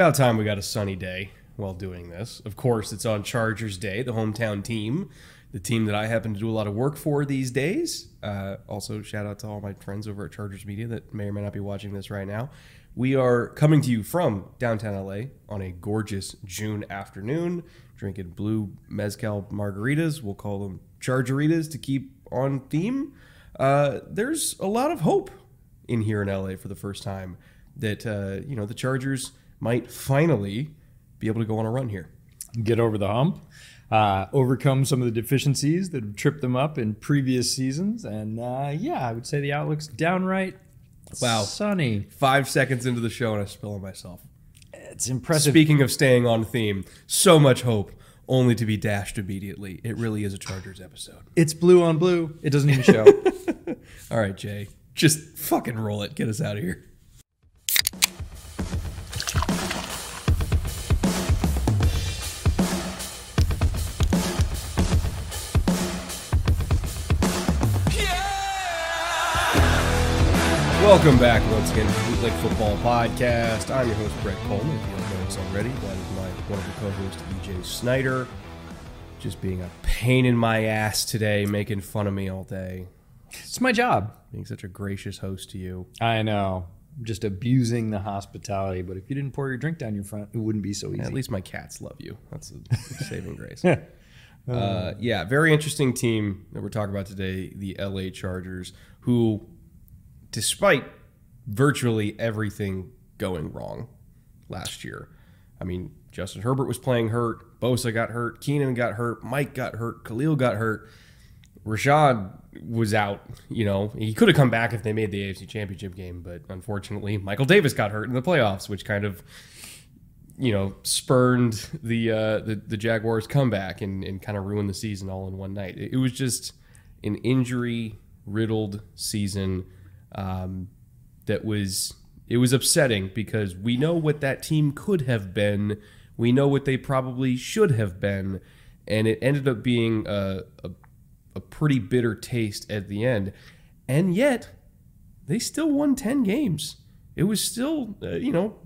About time we got a sunny day while doing this. Of course, it's on Chargers Day, the hometown team, the team that I happen to do a lot of work for these days. Uh, also, shout out to all my friends over at Chargers Media that may or may not be watching this right now. We are coming to you from downtown LA on a gorgeous June afternoon, drinking blue mezcal margaritas. We'll call them Chargeritas to keep on theme. Uh, there's a lot of hope in here in LA for the first time that uh, you know the Chargers might finally be able to go on a run here. Get over the hump, uh, overcome some of the deficiencies that have tripped them up in previous seasons, and uh, yeah, I would say the outlook's downright Wow. sunny. Five seconds into the show and I spill on myself. It's impressive. Speaking of staying on theme, so much hope only to be dashed immediately. It really is a Chargers episode. it's blue on blue. It doesn't even show. All right, Jay, just fucking roll it. Get us out of here. Welcome back once again to the Bootleg Football Podcast. I'm your host, Brett Kollmann. If you don't know us already, that is my wonderful co-host, EJ Snyder. Just being a pain in my ass today, making fun of me all day. it's my job. Being such a gracious host to you. I know. Just abusing the hospitality, but if you didn't pour your drink down your front, it wouldn't be so easy. At least my cats love you. That's a saving grace. Uh, yeah, very interesting team that we're talking about today, the LA Chargers, who, despite virtually everything going wrong last year, I mean, Justin Herbert was playing hurt, Bosa got hurt, Keenan got hurt, Mike got hurt, Khalil got hurt, Rashad was out. You know, he could have come back if they made the AFC Championship game, but unfortunately, Michael Davis got hurt in the playoffs, which kind of you know, spurned the uh, the, the Jaguars' comeback and, and kind of ruined the season all in one night. It, it was just an injury riddled season um, that was it was upsetting because we know what that team could have been, we know what they probably should have been, and it ended up being a, a, a pretty bitter taste at the end, and yet they still won ten games. It was still, uh, you know,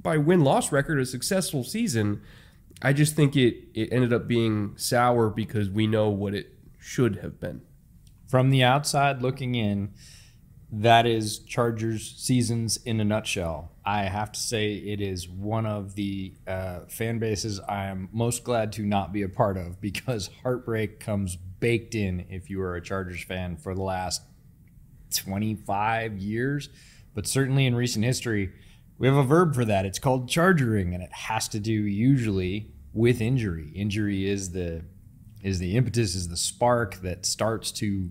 by win loss record a successful season. I just think it it ended up being sour because we know what it should have been. From the outside looking in, that is Chargers seasons in a nutshell. I have to say it is one of the uh, fan bases I am most glad to not be a part of because heartbreak comes baked in if you are a Chargers fan for the last 25 years. But certainly in recent history, we have a verb for that. It's called chargering, and it has to do usually with injury. Injury is the is the impetus, is the spark that starts to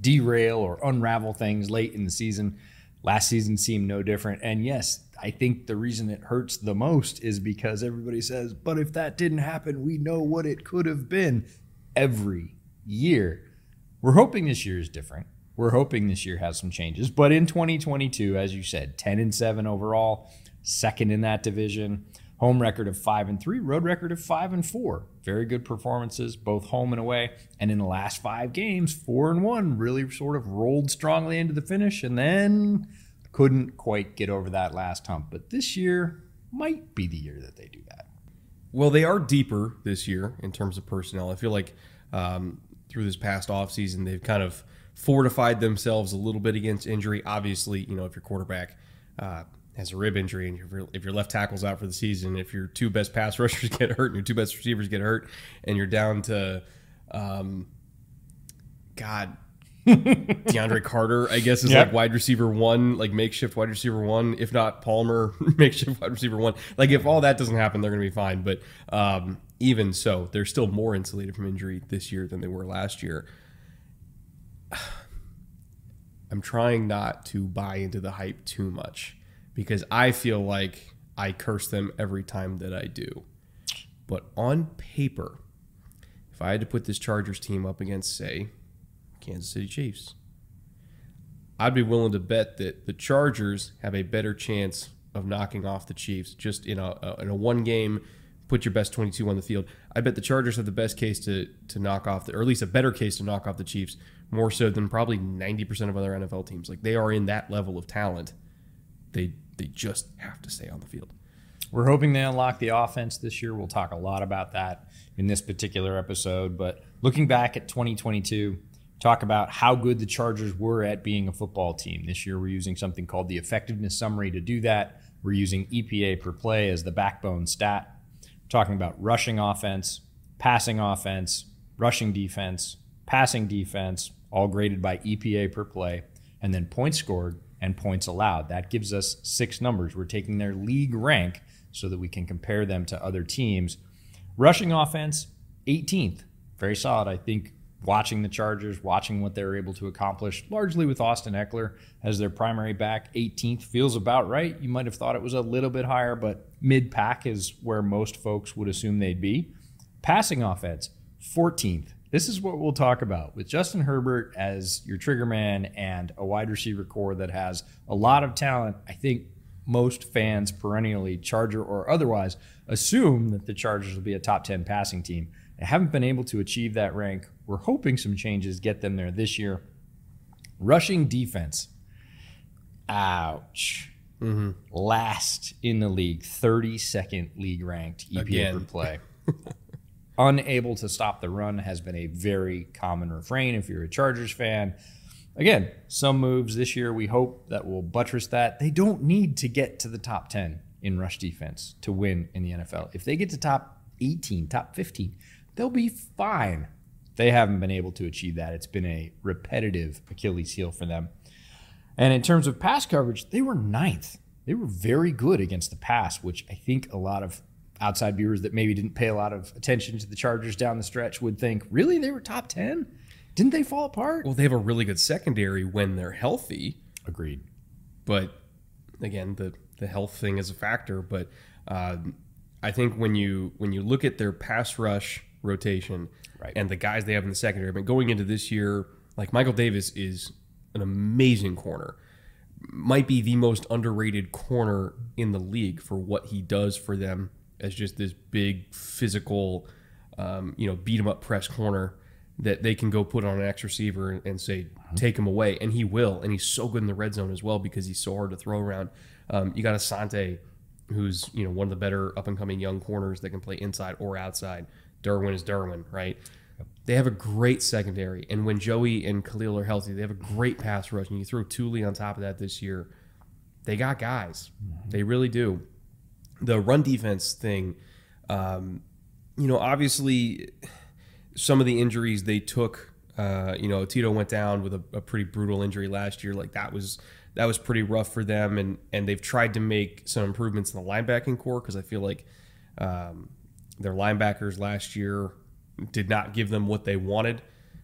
derail or unravel things late in the season. Last season seemed no different. And yes, I think the reason it hurts the most is because everybody says, but if that didn't happen, we know what it could have been every year. We're hoping this year is different. We're hoping this year has some changes. But in 2022, as you said, 10 and 7 overall, second in that division, home record of 5 and 3, road record of 5 and 4. Very good performances both home and away. And in the last 5 games, 4 and 1, really sort of rolled strongly into the finish and then couldn't quite get over that last hump. But this year might be the year that they do that. Well, they are deeper this year in terms of personnel. I feel like um, through this past offseason, they've kind of fortified themselves a little bit against injury. Obviously, you know, if your quarterback uh, has a rib injury, and if your, if your left tackle's out for the season, if your two best pass rushers get hurt, and your two best receivers get hurt, and you're down to, um, God, DeAndre Carter, I guess, is Yep. like wide receiver one, like makeshift wide receiver one. If not Palmer, makeshift wide receiver one. Like if all that doesn't happen, they're going to be fine. But um, even so, they're still more insulated from injury this year than they were last year. I'm trying not to buy into the hype too much because I feel like I curse them every time that I do. But on paper, if I had to put this Chargers team up against, say, Kansas City Chiefs, I'd be willing to bet that the Chargers have a better chance of knocking off the Chiefs just in a, a in a one game. Put your best 22 on the field. I bet the Chargers have the best case to to knock off, the, or at least a better case to knock off the Chiefs, more so than probably 90% of other NFL teams. Like they are in that level of talent. They they just have to stay on the field. We're hoping they unlock the offense this year. We'll talk a lot about that in this particular episode. But looking back at 2022, talk about how good the Chargers were at being a football team. This year, we're using something called the effectiveness summary to do that. We're using EPA per play as the backbone stat. We're talking about rushing offense, passing offense, rushing defense, passing defense, all graded by EPA per play, and then points scored and points allowed. That gives us six numbers. We're taking their league rank so that we can compare them to other teams. Rushing offense, 18th. Very solid. I think watching the Chargers, watching what they're able to accomplish, largely with Austin Ekeler as their primary back, 18th feels about right. You might have thought it was a little bit higher, but mid pack is where most folks would assume they'd be. Passing offense, 14th. This is what we'll talk about with Justin Herbert as your trigger man and a wide receiver corps that has a lot of talent. I think most fans, perennially, Charger or otherwise, assume that the Chargers will be a top 10 passing team. They haven't been able to achieve that rank. We're hoping some changes get them there this year. Rushing defense. Ouch. Mm-hmm. Last in the league, 32nd league ranked EPA Again. per play. Unable to stop the run has been a very common refrain if you're a Chargers fan. Again, some moves this year we hope that will buttress that. They don't need to get to the top 10 in rush defense to win in the NFL. If they get to top 18, top 15, they'll be fine. They haven't been able to achieve that. It's been a repetitive Achilles heel for them. And in terms of pass coverage, they were ninth. They were very good against the pass, which I think a lot of outside viewers that maybe didn't pay a lot of attention to the Chargers down the stretch would think, really? They were top 10? Didn't they fall apart? Well, they have a really good secondary when they're healthy. Agreed. but again the the health thing is a factor but um, i think when you when you look at their pass rush rotation Right. and the guys they have in the secondary but going into this year like michael davis is an amazing corner might be the most underrated corner in the league for what he does for them as just this big physical um, you know beat him up press corner that they can go put on an X receiver and, and say take him away. And he will and he's so good in the red zone as well because he's so hard to throw around. Um, you got Asante who's you know one of the better up and coming young corners that can play inside or outside. Derwin is Derwin right? They have a great secondary and when Joey and Khalil are healthy they have a great pass rush and you throw Tuli on top of that this year they got guys. They really do the run defense thing um, you know obviously some of the injuries they took uh, you know Tito went down with a, a pretty brutal injury last year. Like that was that was pretty rough for them. And and they've tried to make some improvements in the linebacking corps because I feel like um, their linebackers last year did not give them what they wanted.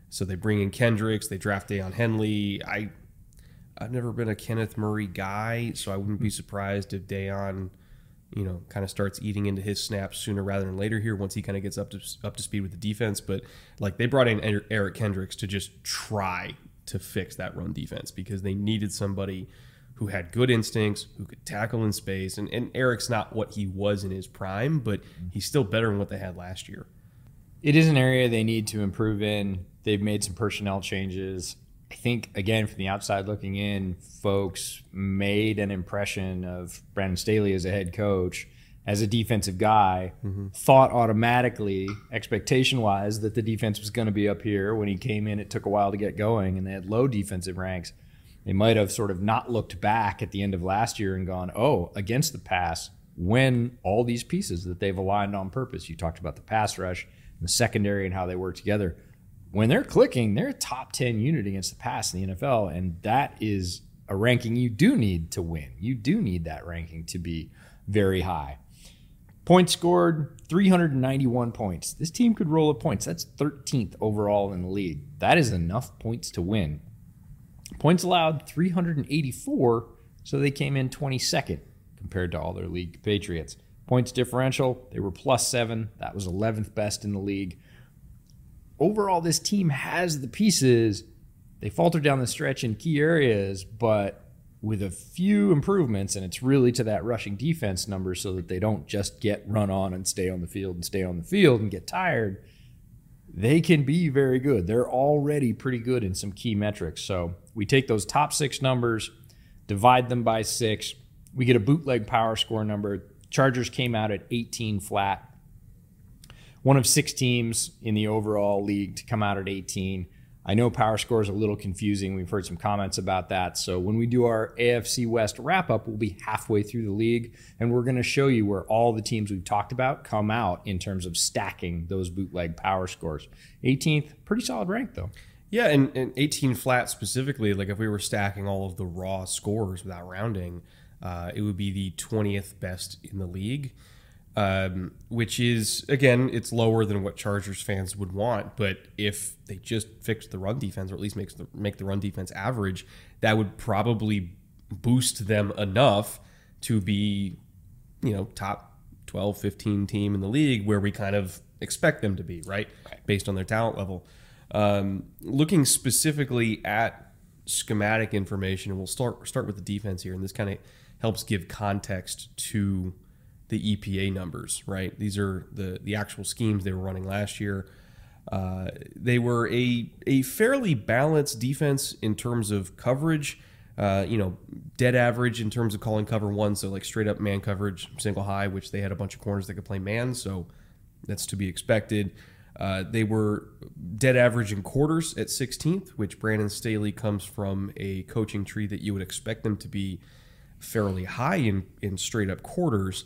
So they bring in Kendricks they draft Daiyan Henley. I I've never been a Kenneth Murray guy so I wouldn't be surprised if Daiyan you know, kind of starts eating into his snaps sooner rather than later here once he kind of gets up to up to speed with the defense. But like they brought in Er- Eric Kendricks to just try to fix that run defense because they needed somebody who had good instincts, who could tackle in space. And, and Eric's not what he was in his prime, but he's still better than what they had last year. It is an area they need to improve in. They've made some personnel changes. I think, again, from the outside looking in, folks made an impression of Brandon Staley as a head coach, as a defensive guy, mm-hmm. thought automatically, expectation wise, that the defense was going to be up here. When he came in, it took a while to get going, and they had low defensive ranks. They might have sort of not looked back at the end of last year and gone, oh, against the pass, when all these pieces that they've aligned on purpose. You talked about the pass rush, the secondary, and how they work together. When they're clicking, they're a top 10 unit against the pass in the NFL. And that is a ranking you do need to win. You do need that ranking to be very high. Points scored 391 points. This team could roll at points. That's 13th overall in the league. That is enough points to win. Points allowed 384, so they came in 22nd compared to all their league Patriots. Points differential, they were plus seven. That was 11th best in the league. Overall, this team has the pieces. They faltered down the stretch in key areas, but with a few improvements, and it's really to that rushing defense number so that they don't just get run on and stay on the field and stay on the field and get tired. They can be very good. They're already pretty good in some key metrics. So we take those top six numbers, divide them by six. We get a bootleg power score number. Chargers came out at 18 flat. One of six teams in the overall league to come out at 18. I know Power Score is a little confusing. We've heard some comments about that. So when we do our AFC West wrap up, we'll be halfway through the league, and we're going to show you where all the teams we've talked about come out in terms of stacking those bootleg Power Scores. 18th, pretty solid rank though. Yeah, and, and 18 flat specifically, like if we were stacking all of the raw scores without rounding, uh, it would be the 20th best in the league um, which is again it's lower than what Chargers fans would want. But if they just fix the run defense, or at least makes the make the run defense average, that would probably boost them enough to be, you know, top 12, 15 team in the league where we kind of expect them to be, right? right. Based on their talent level. Um, looking specifically at schematic information, and we'll start start with the defense here, and this kind of helps give context to the EPA numbers, right? These are the the actual schemes they were running last year. Uh, they were a a fairly balanced defense in terms of coverage. Uh, you know, dead average in terms of calling cover one, so like straight up man coverage, single high, which they had a bunch of corners that could play man, so that's to be expected. Uh, they were dead average in quarters at 16th, which Brandon Staley comes from a coaching tree that you would expect them to be fairly high in, in straight up quarters.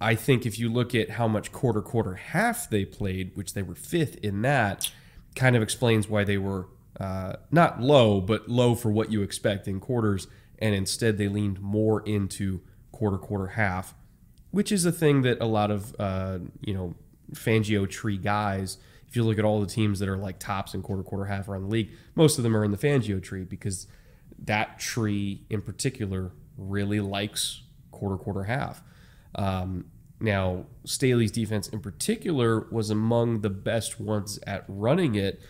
I think if you look at how much quarter, quarter, half they played, which they were fifth in that, kind of explains why they were uh, not low, but low for what you expect in quarters. And instead, they leaned more into quarter, quarter, half, which is a thing that a lot of, uh, you know, Fangio tree guys, if you look at all the teams that are like tops in quarter, quarter, half around the league, most of them are in the Fangio tree because that tree in particular really likes quarter, quarter, half. Um, now, Staley's defense in particular was among the best ones at running it.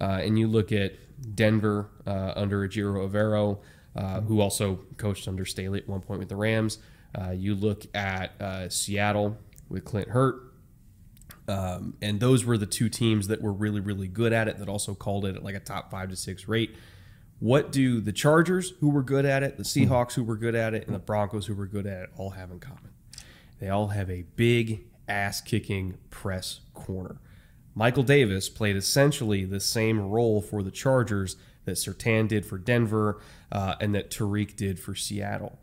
Uh, and you look at Denver uh, under Ejiro Evero, uh, who also coached under Staley at one point with the Rams. Uh, you look at uh, Seattle with Clint Hurtt. Um, and those were the two teams that were really, really good at it, that also called it at like a top five to six rate. What do the Chargers, who were good at it, the Seahawks, who were good at it, and the Broncos, who were good at it, all have in common? They all have a big ass kicking press corner. Michael Davis played essentially the same role for the Chargers that Surtain did for Denver uh, and that Tariq did for Seattle.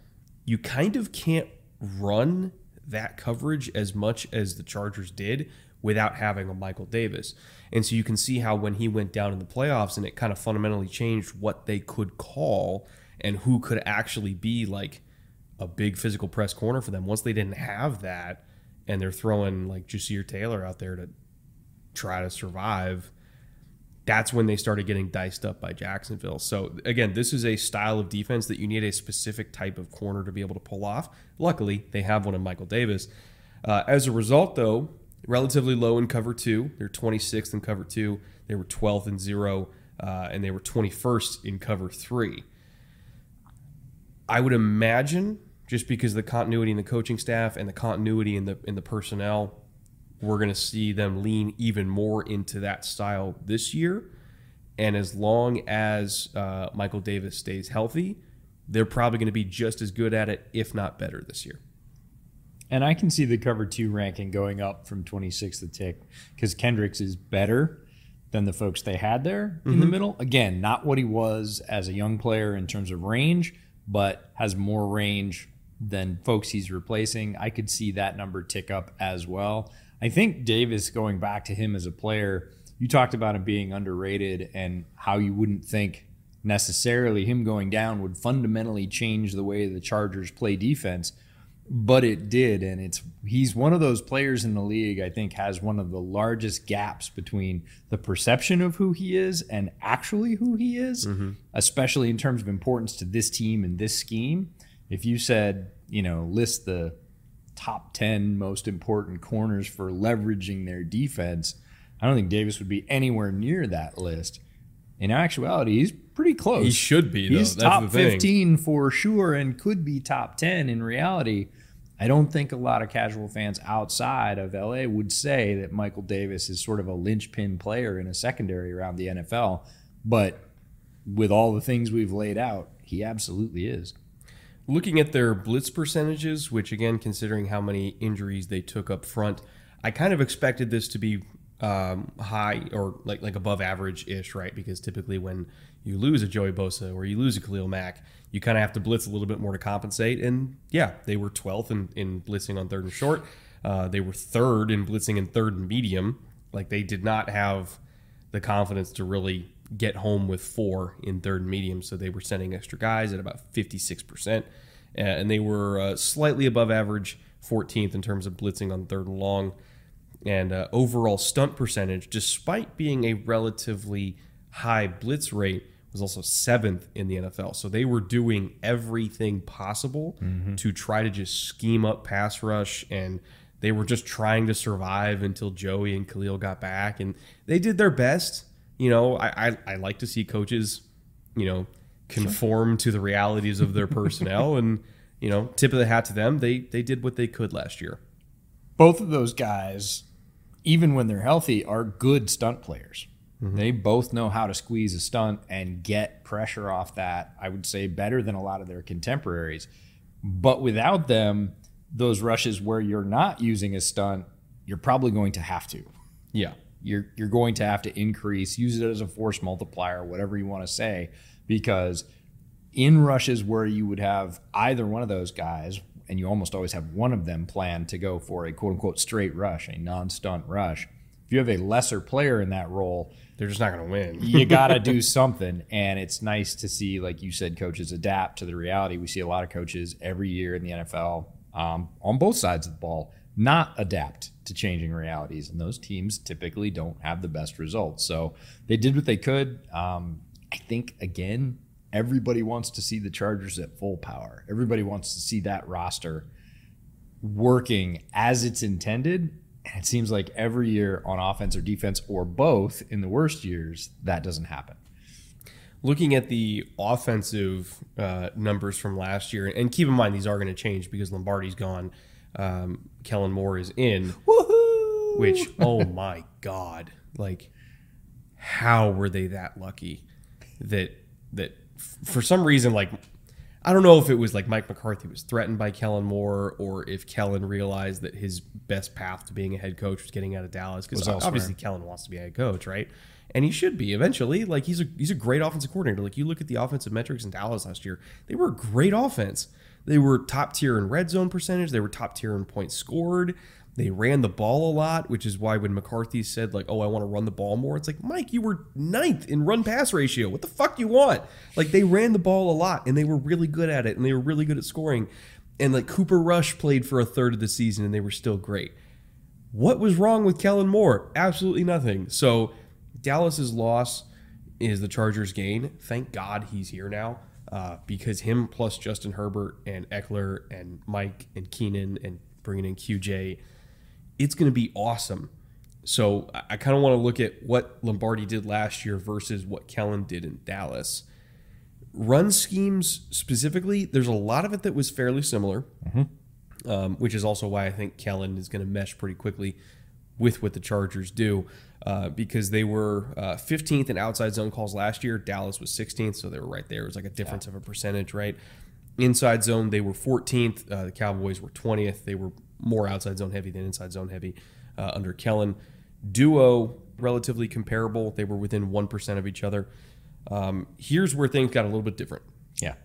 You kind of can't run that coverage as much as the Chargers did without having a Michael Davis. And so you can see how when he went down in the playoffs and it kind of fundamentally changed what they could call and who could actually be like a big physical press corner for them. Once they didn't have that, and they're throwing like Ja'Sir Taylor out there to try to survive, that's when they started getting diced up by Jacksonville. So again, this is a style of defense that you need a specific type of corner to be able to pull off. Luckily, they have one in Michael Davis. Uh, as a result, though, relatively low in cover two. They're 26th in cover two. They were 12th in zero, uh, and they were 21st in cover three. I would imagine just because the continuity in the coaching staff and the continuity in the in the personnel, we're going to see them lean even more into that style this year. And as long as uh, Michael Davis stays healthy, they're probably going to be just as good at it, if not better, this year. And I can see the cover two ranking going up from 26th to tick because Kendricks is better than the folks they had there in the middle. Again, not what he was as a young player in terms of range, but has more range than folks he's replacing. I could see that number tick up as well. I think Davis, going back to him as a player, you talked about him being underrated and how you wouldn't think necessarily him going down would fundamentally change the way the Chargers play defense but it did and it's he's one of those players in the league i think has one of the largest gaps between the perception of who he is and actually who he is mm-hmm. especially in terms of importance to this team and this scheme if you said you know list the top 10 most important corners for leveraging their defense i don't think davis would be anywhere near that list in actuality he's pretty close He should be, though. he's That's top 15 for sure and could be top 10 in reality. I don't think a lot of casual fans outside of LA would say that Michael Davis is sort of a linchpin player in a secondary around the NFL, but with all the things we've laid out, he absolutely is. Looking at their blitz percentages, which again, considering how many injuries they took up front, I kind of expected this to be um, high or like like above average ish, right? Because typically when you lose a Joey Bosa or you lose a Khalil Mack, you kind of have to blitz a little bit more to compensate. And yeah, they were 12th in, in blitzing on third and short. Uh, they were third in blitzing in third and medium. Like they did not have the confidence to really get home with four in third and medium. So they were sending extra guys at about 56%. Uh, and they were uh, slightly above average 14th in terms of blitzing on third and long. And uh, overall stunt percentage, despite being a relatively high blitz rate, was also seventh in the NFL. So they were doing everything possible to try to just scheme up pass rush and they were just trying to survive until Joey and Khalil got back, and they did their best. You know, I I, I like to see coaches, you know, conform to the realities of their personnel, and you know, tip of the hat to them. They they did what they could last year. both of those guys, even when they're healthy, are good stunt players. Mm-hmm. They both know how to squeeze a stunt and get pressure off that, I would say, better than a lot of their contemporaries. But without them, those rushes where you're not using a stunt, you're probably going to have to. Yeah, You're you're going to have to increase, use it as a force multiplier, whatever you want to say, because in rushes where you would have either one of those guys, and you almost always have one of them planned to go for a quote unquote straight rush, a non stunt rush. If you have a lesser player in that role, they're just not going to win. you got to do something. And it's nice to see, like you said, coaches adapt to the reality. We see a lot of coaches every year in the NFL um, on both sides of the ball not adapt to changing realities. And those teams typically don't have the best results. So they did what they could. Um, I think, again, everybody wants to see the Chargers at full power. Everybody wants to see that roster working as it's intended. And it seems like every year on offense or defense or both in the worst years, that doesn't happen. Looking at the offensive uh, numbers from last year, and keep in mind these are going to change because Lombardi's gone, um, Kellen Moore is in. Woohoo! Which, oh my God, like, how were they that lucky that that for some reason, like, I don't know if it was like Mike McCarthy was threatened by Kellen Moore, or if Kellen realized that his best path to being a head coach was getting out of Dallas. Because elsewhere. obviously Kellen wants to be a head coach, right? And he should be eventually. Like he's a he's a great offensive coordinator. Like you look at the offensive metrics in Dallas last year, they were a great offense. They were top tier in red zone percentage. They were top tier in points scored. They ran the ball a lot, which is why when McCarthy said like, "Oh, I want to run the ball more," it's like, Mike, you were ninth in run pass ratio. What the fuck you want? Like they ran the ball a lot, and they were really good at it, and they were really good at scoring. And like Cooper Rush played for a third of the season, and they were still great. What was wrong with Kellen Moore? Absolutely nothing. So Dallas's loss is the Chargers' gain. Thank God he's here now uh, because him plus Justin Herbert and Ekeler and Mike and Keenan and bringing in QJ, it's going to be awesome. So I, kind of want to look at what Lombardi did last year versus what Kellen did in Dallas. Run schemes specifically, there's a lot of it that was fairly similar um, which is also why I think Kellen is going to mesh pretty quickly with what the Chargers do uh, because they were uh, 15th in outside zone calls last year. Dallas was 16th, so they were right there. It was like a difference of a percentage, right? Inside zone, they were 14th. Uh, the Cowboys were 20th. They were more outside zone heavy than inside zone heavy uh, under Kellen. Duo relatively comparable. They were within 1% of each other. Um, here's where things got a little bit different. Yeah.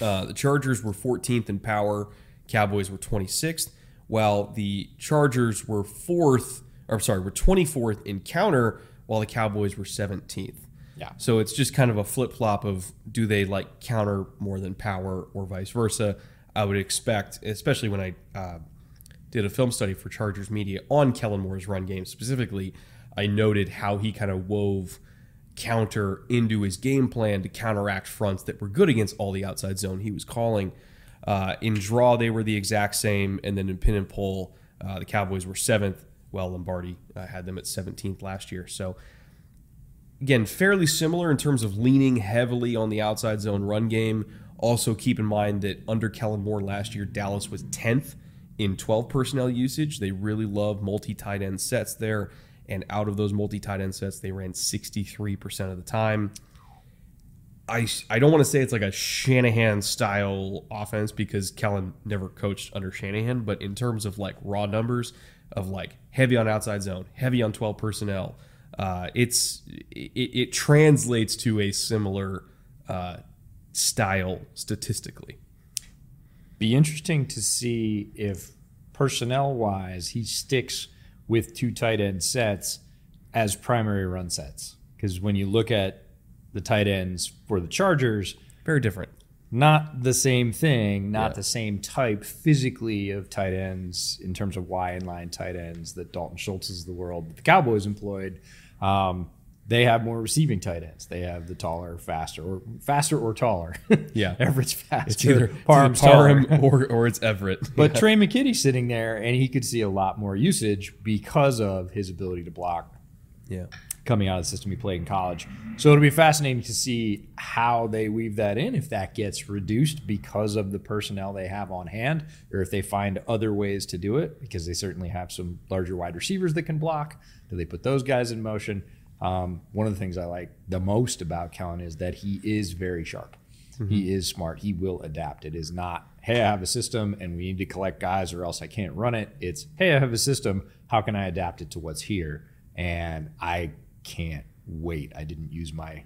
Uh, the Chargers were 14th in power, Cowboys were 26th, while the Chargers were fourth, or sorry, were 24th in counter, while the Cowboys were 17th. Yeah. So it's just kind of a flip flop of do they like counter more than power or vice versa? I would expect, especially when I uh, did a film study for Chargers Media on Kellen Moore's run game specifically, I noted how he kind of wove counter into his game plan to counteract fronts that were good against all the outside zone he was calling. Uh, in draw, they were the exact same, and then in pin and pull, uh, the Cowboys were seventh. Well, Lombardi uh, had them at 17th last year. So again, fairly similar in terms of leaning heavily on the outside zone run game. Also, keep in mind that under Kellen Moore last year, Dallas was 10th in 12 personnel usage. They really love multi tight end sets there. And out of those multi tight end sets, they ran 63% of the time. I, I don't want to say it's like a Shanahan style offense because Kellen never coached under Shanahan, but in terms of like raw numbers of like heavy on outside zone, heavy on 12 personnel, uh, it's it, it, translates to a similar uh, style statistically. Be interesting to see if personnel wise he sticks with two tight end sets as primary run sets. Because when you look at the tight ends for the Chargers, very different. Not the same thing, not yeah. the same type physically of tight ends in terms of Y line tight ends that Dalton Schultz is the world that the Cowboys employed. Um, they have more receiving tight ends. They have the taller, faster, or faster or taller. Yeah, Everett's faster. It's either Parham's Parham or or it's Everett. But yeah. Tre' McKitty's sitting there, and he could see a lot more usage because of his ability to block. Yeah, coming out of the system he played in college. So it'll be fascinating to see how they weave that in, if that gets reduced because of the personnel they have on hand, or if they find other ways to do it, because they certainly have some larger wide receivers that can block. Do they put those guys in motion? Um, one of the things I like the most about Kellen is that he is very sharp. Mm-hmm. He is smart. He will adapt. It is not, hey, I have a system and we need to collect guys or else I can't run it. It's, hey, I have a system. How can I adapt it to what's here? And I can't wait. I didn't use my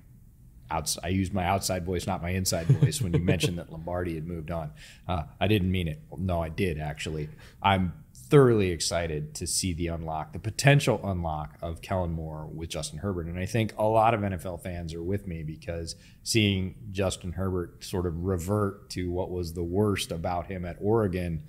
outside. I used my outside voice, not my inside voice, when you mentioned that Lombardi had moved on. Uh, I didn't mean it. No, I did actually. I'm thoroughly excited to see the unlock, the potential unlock of Kellen Moore with Justin Herbert. And I think a lot of NFL fans are with me because seeing Justin Herbert sort of revert to what was the worst about him at Oregon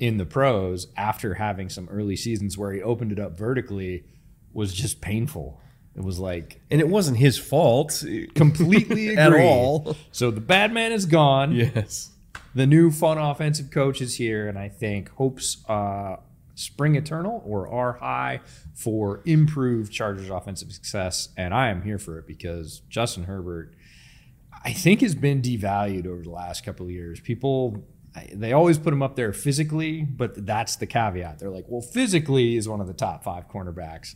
in the pros after having some early seasons where he opened it up vertically was just painful. It was like, and it wasn't his fault completely at all. So the bad man is gone. Yes, the new fun offensive coach is here, and I think hopes uh, spring eternal or are high for improved Chargers offensive success, and I am here for it because Justin Herbert, I think, has been devalued over the last couple of years. People they always put him up there physically, but that's the caveat. They're like, well, physically, is one of the top five cornerbacks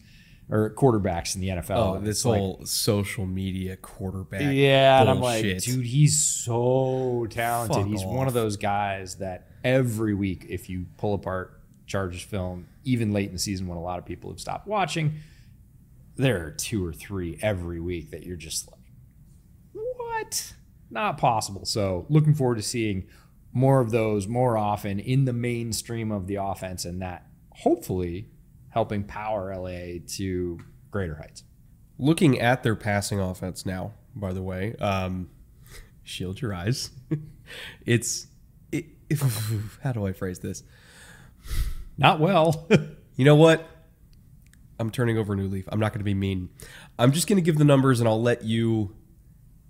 or quarterbacks in the NFL. Oh, this whole like, social media quarterback. Yeah, bullshit. and I'm like, dude, he's so talented. Fuck he's off. one of those guys that every week, if you pull apart Chargers film, even late in the season when a lot of people have stopped watching, there are two or three every week that you're just like, what? Not possible. So looking forward to seeing more of those more often in the mainstream of the offense, and that hopefully helping power LA to greater heights. Looking at their passing offense now, by the way, um, shield your eyes. it's it, how do I phrase this? Not well. you know what? I'm turning over a new leaf. I'm not going to be mean. I'm just going to give the numbers and I'll let you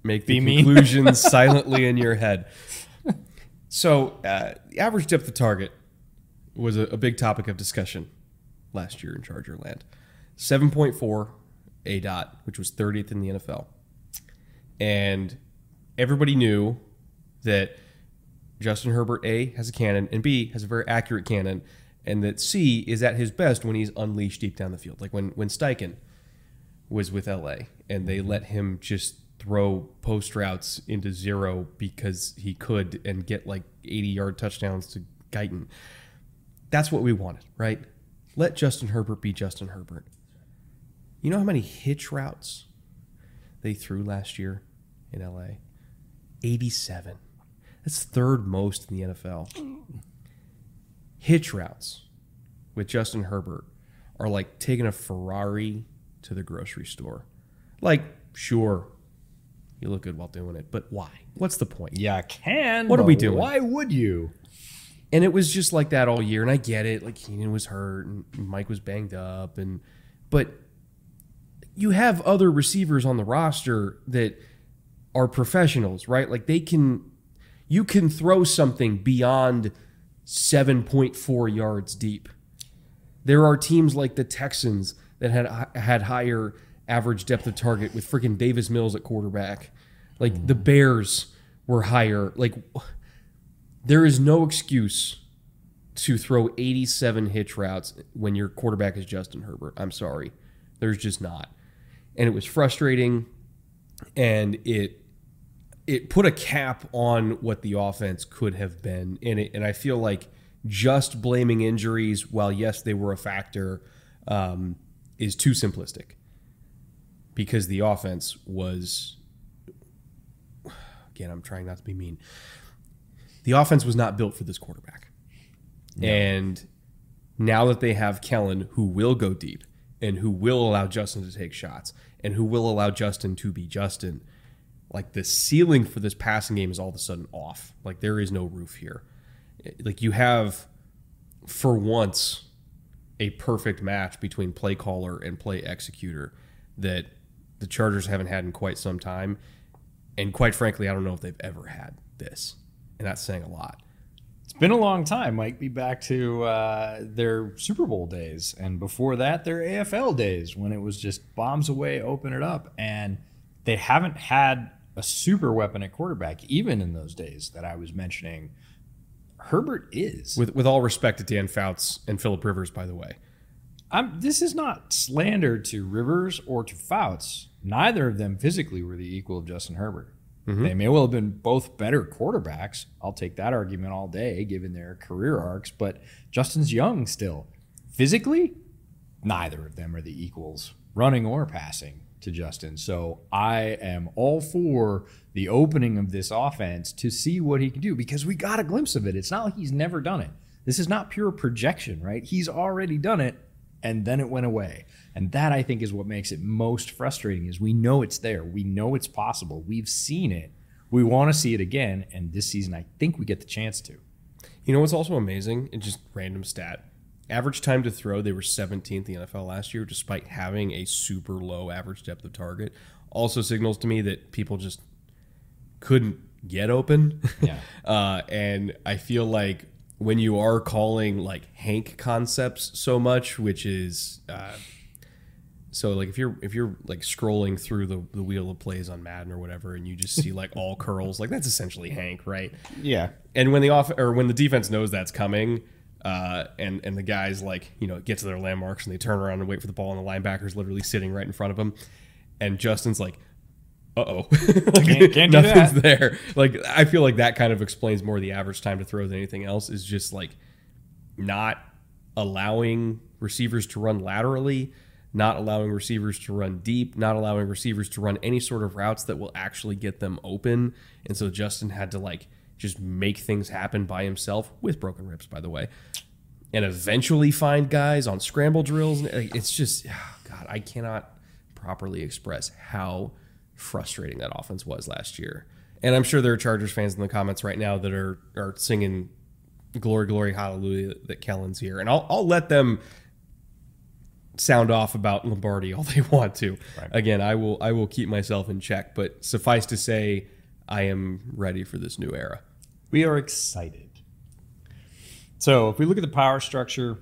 make the be conclusions silently in your head. So, uh, the average depth of target was a, a big topic of discussion last year in Charger land. 7.4 A dot, which was 30th in the NFL. And everybody knew that Justin Herbert A has a cannon and B has a very accurate cannon, and that C is at his best when he's unleashed deep down the field. Like when when Steichen was with LA and they let him just throw post routes into zero because he could and get like 80 yard touchdowns to Guyton. That's what we wanted, right? Let Justin Herbert be Justin Herbert. You know how many hitch routes they threw last year in LA? 87. That's third most in the NFL. Hitch routes with Justin Herbert are like taking a Ferrari to the grocery store. Like, sure, you look good while doing it, but why? What's the point? Yeah, can. What are we doing? Why would you? And it was just like that all year, and I get it. Like Keenan was hurt, and Mike was banged up, and but you have other receivers on the roster that are professionals, right? Like they can, you can throw something beyond seven point four yards deep. There are teams like the Texans that had had higher average depth of target with freaking Davis Mills at quarterback. Like the Bears were higher. Like there is no excuse to throw 87 hitch routes when your quarterback is Justin Herbert. I'm sorry. There's just not. And it was frustrating and it it put a cap on what the offense could have been and it and I feel like just blaming injuries while yes they were a factor um, is too simplistic because the offense was again I'm trying not to be mean the offense was not built for this quarterback. And now that they have Kellen, who will go deep and who will allow Justin to take shots and who will allow Justin to be Justin, like the ceiling for this passing game is all of a sudden off. Like there is no roof here. Like you have, for once, a perfect match between play caller and play executor that the Chargers haven't had in quite some time. And quite frankly, I don't know if they've ever had this. And that's saying a lot. It's been a long time. Might be back to uh, their Super Bowl days, and before that, their AFL days when it was just bombs away, open it up, and they haven't had a super weapon at quarterback even in those days that I was mentioning. Herbert is. With with all respect to Dan Fouts and Philip Rivers, by the way. I'm, this is not slander to Rivers or to Fouts. Neither of them physically were the equal of Justin Herbert. Mm-hmm. They may well have been both better quarterbacks. I'll take that argument all day, given their career arcs. But Justin's young still. Physically, neither of them are the equals, running or passing, to Justin. So I am all for the opening of this offense to see what he can do because we got a glimpse of it. It's not like he's never done it. This is not pure projection, right? He's already done it and then it went away. And that I think is what makes it most frustrating is we know it's there. We know it's possible. We've seen it. We want to see it again and this season I think we get the chance to. You know what's also amazing? And just random stat. Average time to throw, they were 17th in the NFL last year, despite having a super low average depth of target. Also signals to me that people just couldn't get open. Yeah. uh, and I feel like when you are calling like Hank concepts so much, which is uh, so like if you're if you're like scrolling through the, the wheel of plays on Madden or whatever, and you just see like all curls, like that's essentially Hank, right? Yeah. and when the off or when the defense knows that's coming, uh, and and the guys like you know get to their landmarks and they turn around and wait for the ball, and the linebacker's literally sitting right in front of them, and Justin's like, "Uh oh, like, Can't- can't nothing's there." Like I feel like that kind of explains more the average time to throw than anything else. Is just like not allowing receivers to run laterally. Not allowing receivers to run deep, not allowing receivers to run any sort of routes that will actually get them open. And so Justin had to like just make things happen by himself with broken ribs, by the way, and eventually find guys on scramble drills. It's just, ah, God, I cannot properly express how frustrating that offense was last year. And I'm sure there are Chargers fans in the comments right now that are are singing "Glory, Glory, Hallelujah" that Kellen's here, and I'll I'll let them sound off about Lombardi all they want to. Again, I will I will keep myself in check, but suffice to say, I am ready for this new era. We are excited. So if we look at the power structure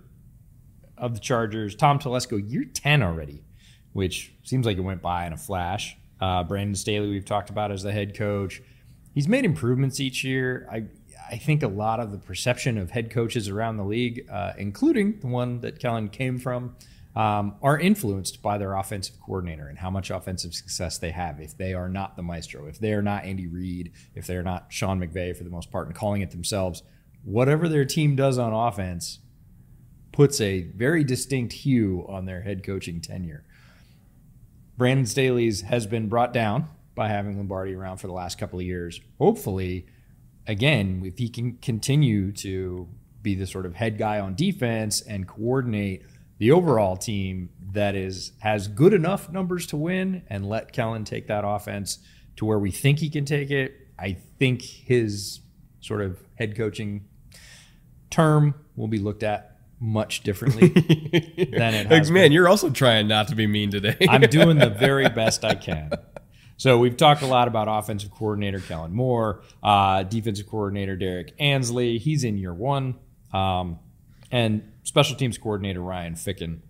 of the Chargers, Tom Telesco, year 10 already, which seems like it went by in a flash. Uh, Brandon Staley, we've talked about as the head coach. He's made improvements each year. I, I think a lot of the perception of head coaches around the league, uh, including the one that Kellen came from, um, are influenced by their offensive coordinator and how much offensive success they have. If they are not the maestro, if they are not Andy Reid, if they're not Sean McVay for the most part and calling it themselves, whatever their team does on offense puts a very distinct hue on their head coaching tenure. Brandon Staley's has been brought down by having Lombardi around for the last couple of years. Hopefully, again, if he can continue to be the sort of head guy on defense and coordinate the overall team that is has good enough numbers to win and let Kellen take that offense to where we think he can take it, I think his sort of head coaching term will be looked at much differently than it has. man, been. you're also trying not to be mean today. I'm doing the very best I can. So we've talked a lot about offensive coordinator Kellen Moore, uh, defensive coordinator Derrick Ansley. He's in year one, um, and special teams coordinator Ryan Ficken.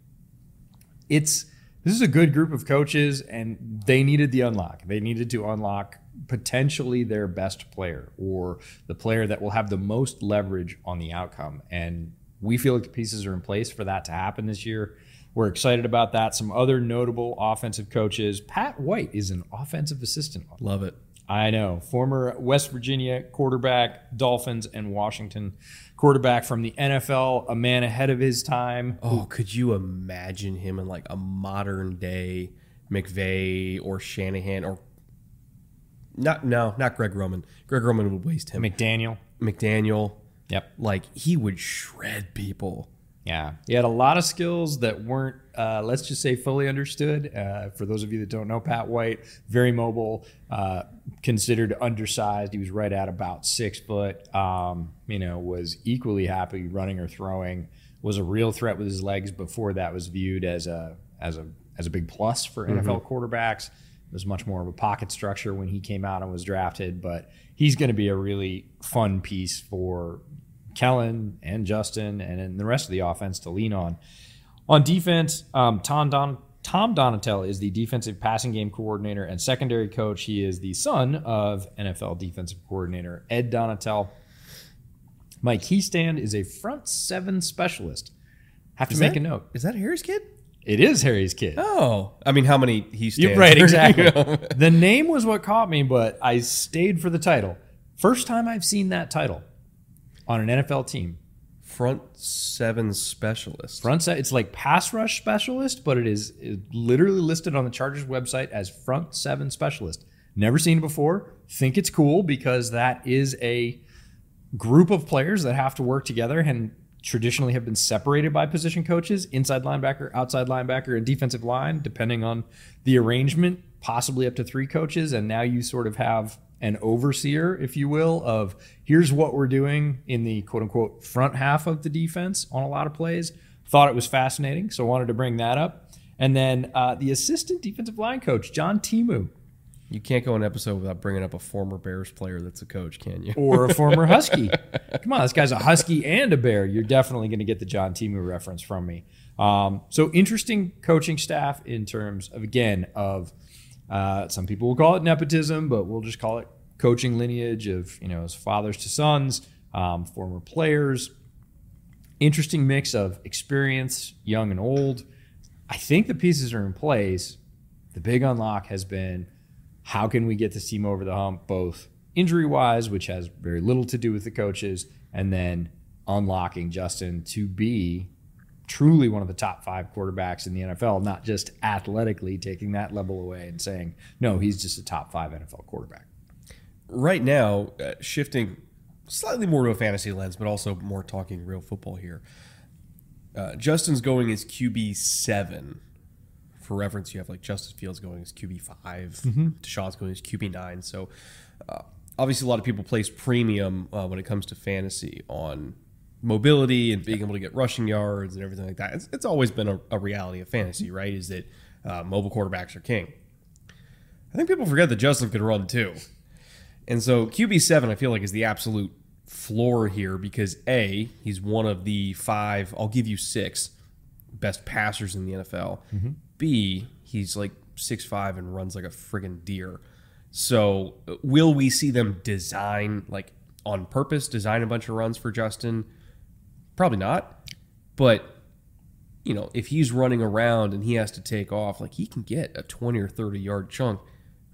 It's this is a good group of coaches, and they needed the unlock. They needed to unlock potentially their best player or the player that will have the most leverage on the outcome. And we feel like the pieces are in place for that to happen this year. We're excited about that. Some other notable offensive coaches. Pat White is an offensive assistant. Love it. I know. Former West Virginia quarterback, Dolphins, and Washington quarterback from the NFL, a man ahead of his time. Oh, could you imagine him in like a modern day McVay or Shanahan or not? No, not Greg Roman. Greg Roman would waste him. McDaniel. McDaniel. Yep. Like he would shred people. Yeah. He had a lot of skills that weren't, uh, let's just say, fully understood. Uh, for those of you that don't know, Pat White, very mobile, uh, considered undersized. He was right at about six foot. Um, you know, was equally happy running or throwing. Was a real threat with his legs before that was viewed as a as a as a big plus for mm-hmm. NFL quarterbacks. It was much more of a pocket structure when he came out and was drafted, but he's going to be a really fun piece for Kellen and Justin and, and the rest of the offense to lean on. On defense, um, Tom, Don, Tom Donatell is the defensive passing game coordinator and secondary coach. He is the son of NFL defensive coordinator Ed Donatell. Mike Hiestand is a front seven specialist. Have to is make that, a note. Is that Harry's kid? It is Harry's kid. Oh, I mean, how many Hiestands? You're right, exactly. the name was what caught me, but I stayed for the title. First time I've seen that title on an NFL team. Front seven specialist. Front set. It's like pass rush specialist, but it is, literally listed on the Chargers website as front seven specialist. Never seen it before. Think it's cool because that is a group of players that have to work together and traditionally have been separated by position coaches inside linebacker, outside linebacker, and defensive line, depending on the arrangement, possibly up to three coaches. And now you sort of have an overseer, if you will, of here's what we're doing in the quote unquote front half of the defense on a lot of plays. Thought it was fascinating, so wanted to bring that up. And then uh, the assistant defensive line coach, John Timu. You can't go an episode without bringing up a former Bears player that's a coach, can you? Or a former Husky. Come on, this guy's a Husky and a Bear. You're definitely going to get the John Timu reference from me. Um, so interesting coaching staff in terms of again of uh, some people will call it nepotism, but we'll just call it coaching lineage of you know as fathers to sons, um, former players. Interesting mix of experience, young and old. I think the pieces are in place. The big unlock has been how can we get this team over the hump, both injury wise, which has very little to do with the coaches, and then unlocking Justin to be truly one of the top five quarterbacks in the NFL, not just athletically taking that level away and saying, no, he's just a top five NFL quarterback. Right now, uh, shifting slightly more to a fantasy lens, but also more talking real football here. Uh, Justin's going as QB seven. For reference, you have like Justin Fields going as QB 5 mm-hmm. Deshaun's going as QB nine. So, uh, obviously, a lot of people place premium uh, when it comes to fantasy on mobility and being able to get rushing yards and everything like that. It's, it's always been a, a, reality of fantasy, right? Is that uh, mobile quarterbacks are king. I think people forget that Justin could run too. And so QB7, I feel like, is the absolute floor here because A, he's one of the five, I'll give you six best passers in the NFL. Mm-hmm. B, he's like six five and runs like a friggin' deer. So will we see them design like on purpose, design a bunch of runs for Justin? Probably not. But you know, if he's running around and he has to take off, like he can get a 20 or 30 yard chunk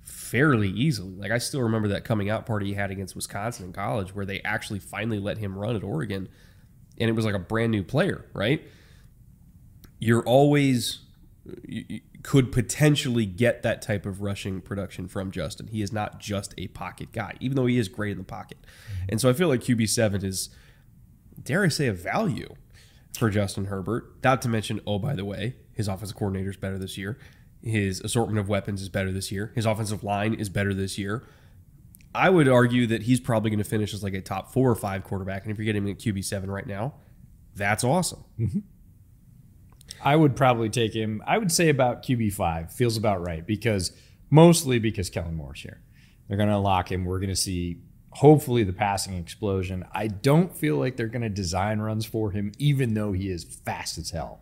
fairly easily. Like I still remember that coming out party he had against Wisconsin in college where they actually finally let him run at Oregon and it was like a brand new player, right? You're always could potentially get that type of rushing production from Justin. He is not just a pocket guy, even though he is great in the pocket. And so I feel like QB7 is, dare I say, a value for Justin Herbert. Not to mention, oh, by the way, his offensive coordinator is better this year. His assortment of weapons is better this year. His offensive line is better this year. I would argue that he's probably going to finish as like a top four or five quarterback. And if you're getting him at QB7 right now, that's awesome. Mm-hmm. I would probably take him. I would say about QB five feels about right because mostly because Kellen Moore's here. They're going to lock him. We're going to see hopefully the passing explosion. I don't feel like they're going to design runs for him, even though he is fast as hell.